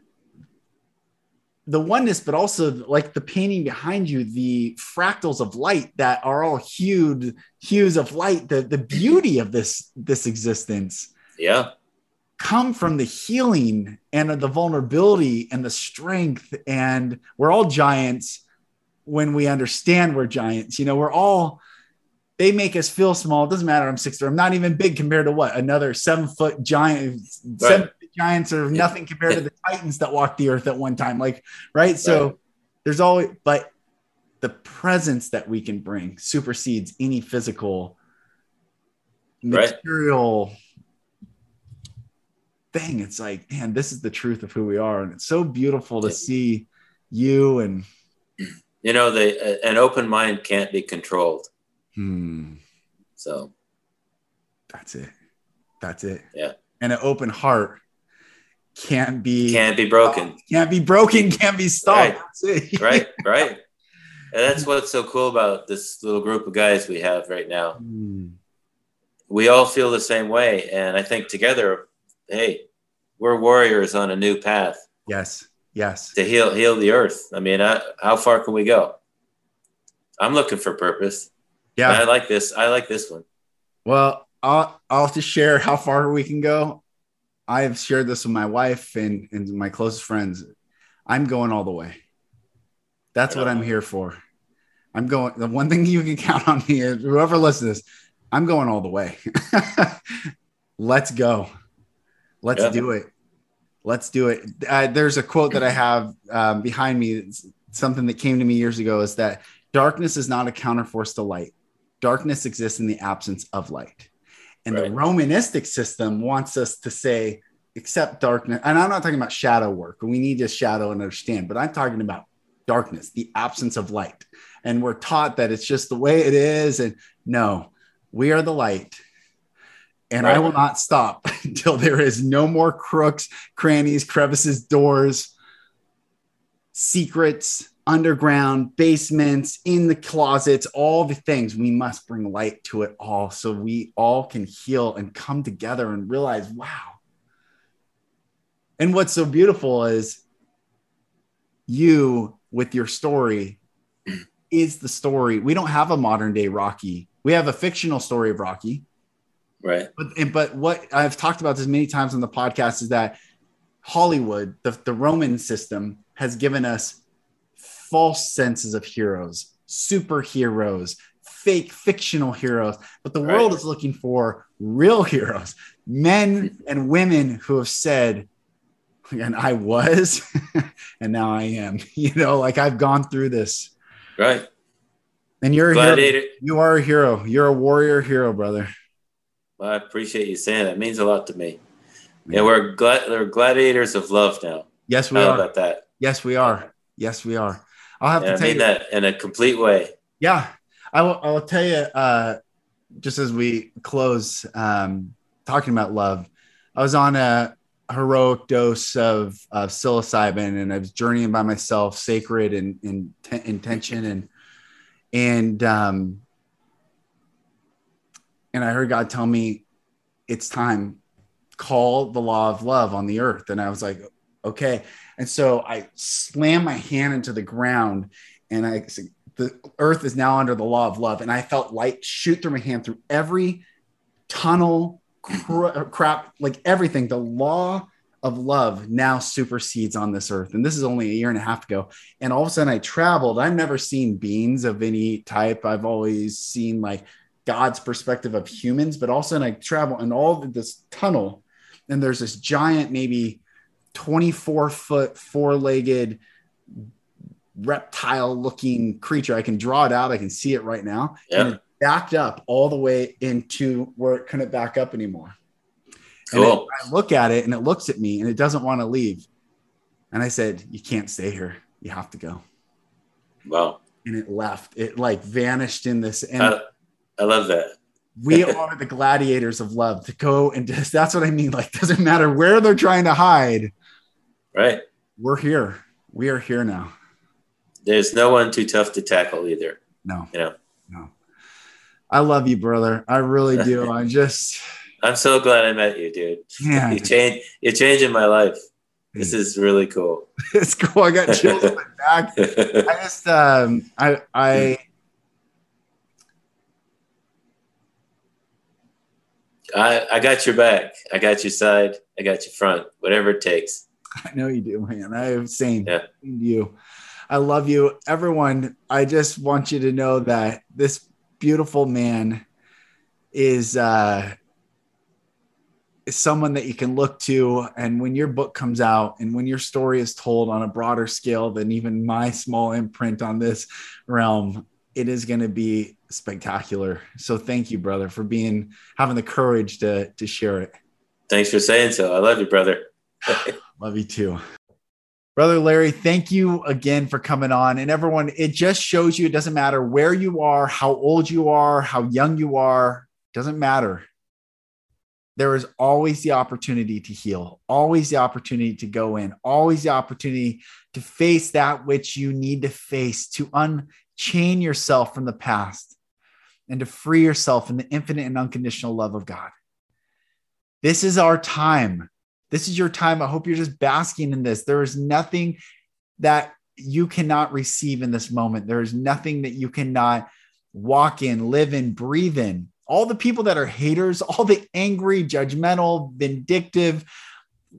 [SPEAKER 1] the oneness, but also like the painting behind you, the fractals of light that are all hued hues of light, the, the beauty of this this existence
[SPEAKER 2] yeah.
[SPEAKER 1] Come from the healing and the vulnerability and the strength. And we're all giants when we understand we're giants. You know, we're all they make us feel small. It doesn't matter. I'm six. I'm not even big compared to what another seven foot giant, seven giants are nothing compared to the titans that walked the earth at one time. Like, right? So
[SPEAKER 2] Right.
[SPEAKER 1] there's always, but the presence that we can bring supersedes any physical
[SPEAKER 2] Right.
[SPEAKER 1] Thing. It's like, man, this is the truth of who we are. And it's so beautiful to see you and
[SPEAKER 2] You know, the an open mind can't be controlled.
[SPEAKER 1] hmm,
[SPEAKER 2] So
[SPEAKER 1] that's it. That's it.
[SPEAKER 2] Yeah.
[SPEAKER 1] And an open heart can't be
[SPEAKER 2] can't be broken.
[SPEAKER 1] can't be broken, can't be stopped.
[SPEAKER 2] Right. Right right and that's what's so cool about this little group of guys we have right now
[SPEAKER 1] Hmm.
[SPEAKER 2] we all feel the same way and i think together hey we're warriors on a new path
[SPEAKER 1] Yes. Yes.
[SPEAKER 2] to heal heal the earth i mean I, how far can we go i'm looking for purpose
[SPEAKER 1] Yeah.
[SPEAKER 2] And i like this i like this one
[SPEAKER 1] Well, I'll I'll have to share how far we can go. I've shared this with my wife and, and my closest friends. I'm going all the way. That's what I'm here for. I'm going. The one thing you can count on me is whoever listens to this, I'm going all the way. Let's go. Let's
[SPEAKER 2] Yeah.
[SPEAKER 1] do it. Let's do it. Uh, there's a quote that I have um, behind me. It's something that came to me years ago is that darkness is not a counterforce to light. Darkness exists in the absence of light. And the Romanistic system wants us to say, accept darkness. And I'm not talking about shadow work. We need to shadow and understand, but I'm talking about darkness, the absence of light. And we're taught that it's just the way it is. And no, we are the light. And I will not stop until there is no more crooks, crannies, crevices, doors, secrets, underground, basements, in the closets, all the things. We must bring light to it all so we all can heal and come together and realize, wow. And what's so beautiful is you with your story is the story. We don't have a modern day Rocky. We have a fictional story of Rocky.
[SPEAKER 2] Right
[SPEAKER 1] But but what I've talked about this many times on the podcast is that Hollywood, the, the Roman system, has given us false senses of heroes, superheroes, fake fictional heroes. But the
[SPEAKER 2] Right.
[SPEAKER 1] world is looking for real heroes, men and women who have said, and I was, and now I am. You know, like I've gone through this.
[SPEAKER 2] right
[SPEAKER 1] And you're a hero. You are a hero. You're a warrior hero, brother.
[SPEAKER 2] Well, i appreciate you saying that it means a lot to me yeah we're glad we're gladiators of love now
[SPEAKER 1] Yes, we
[SPEAKER 2] how
[SPEAKER 1] are.
[SPEAKER 2] about that
[SPEAKER 1] Yes, we are. Yes, we are. I'll have
[SPEAKER 2] and
[SPEAKER 1] to
[SPEAKER 2] i
[SPEAKER 1] tell
[SPEAKER 2] mean
[SPEAKER 1] you.
[SPEAKER 2] that in a complete way
[SPEAKER 1] Yeah, I will. I will tell you. Uh, just as we close, um, talking about love, I was on a heroic dose of, of psilocybin, and I was journeying by myself, sacred and in, intention, and and um, and I heard God tell me, "It's time. Call the law of love on the earth." And I was like, "Okay." And so I slammed my hand into the ground, and I said, the earth is now under the law of love. And I felt light shoot through my hand through every tunnel, cra- uh, crap, like everything. The law of love now supersedes on this earth. And this is only a year and a half ago. And all of a sudden I traveled. I've never seen beings of any type. I've always seen like God's perspective of humans, but also of a I travel in all this tunnel. And there's this giant, maybe 24 foot, four legged reptile looking creature. I can draw it out. I can see it right now. And it backed up all the way into where it couldn't back up anymore. And
[SPEAKER 2] Cool.
[SPEAKER 1] it- I look at it and it looks at me and it doesn't want to leave. And I said, You can't stay here. You have to go.
[SPEAKER 2] wow
[SPEAKER 1] And it left. It like vanished in this. And
[SPEAKER 2] I, I love that
[SPEAKER 1] we are the gladiators of love to go and just that's what I mean. Like, doesn't matter where they're trying to hide.
[SPEAKER 2] right
[SPEAKER 1] We're here. We are here now.
[SPEAKER 2] there's no one too tough to tackle either
[SPEAKER 1] No,
[SPEAKER 2] you know
[SPEAKER 1] no. I love you, brother. I really do. I just,
[SPEAKER 2] i'm so glad i met you dude
[SPEAKER 1] yeah,
[SPEAKER 2] you change you're changing my life this is really cool
[SPEAKER 1] it's cool. I got chills on my back. I just, um, I, I,
[SPEAKER 2] I, I got your back. I got your side. I got your front. Whatever it takes.
[SPEAKER 1] I know you do, man. I have same
[SPEAKER 2] Yeah.
[SPEAKER 1] you. I love you, everyone. I just want you to know that this beautiful man is uh is someone that you can look to. And when your book comes out and when your story is told on a broader scale than even my small imprint on this realm, it is going to be spectacular. So thank you, brother, for being having the courage to to share it.
[SPEAKER 2] Thanks for saying so. I love you, brother.
[SPEAKER 1] love you too. Brother Larry, thank you again for coming on. And everyone, it just shows you it doesn't matter where you are, how old you are, how young you are, doesn't matter. There is always the opportunity to heal, always the opportunity to go in, always the opportunity to face that which you need to face, to unchain yourself from the past and to free yourself in the infinite and unconditional love of God. This is our time. This is your time. I hope you're just basking in this. There is nothing that you cannot receive in this moment. There is nothing that you cannot walk in, live in, breathe in. All the people that are haters, all the angry, judgmental, vindictive,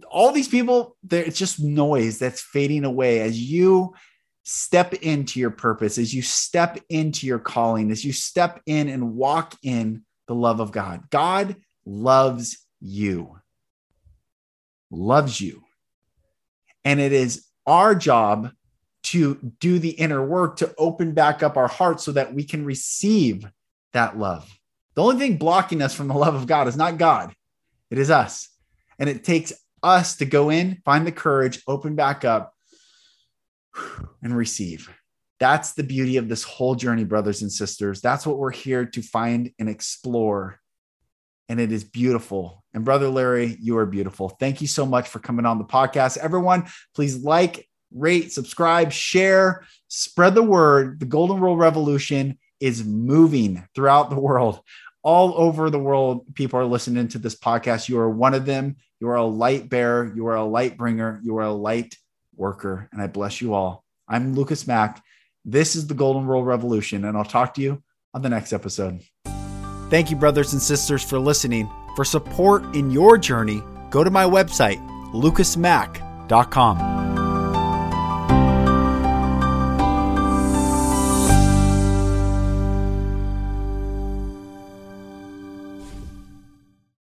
[SPEAKER 1] all these people, it's just noise that's fading away as you step into your purpose, as you step into your calling, as you step in and walk in the love of God. God loves you, loves you. And it is our job to do the inner work to open back up our hearts so that we can receive that love. The only thing blocking us from the love of God is not God, it is us. And it takes us to go in, find the courage, open back up, and receive. That's the beauty of this whole journey, brothers and sisters. That's what we're here to find and explore. And it is beautiful. And brother Larry, you are beautiful. Thank you so much for coming on the podcast. Everyone, please like, rate, subscribe, share, spread the word. The Golden Rule Revolution is moving throughout the world. All over the world, people are listening to this podcast. You are one of them. You are a light bearer. You are a light bringer. You are a light worker. And I bless you all. I'm Lucas Mack. This is the Golden Rule Revolution, and I'll talk to you on the next episode. Thank you, brothers and sisters, for listening. For support in your journey, go to my website, lucasmack.com.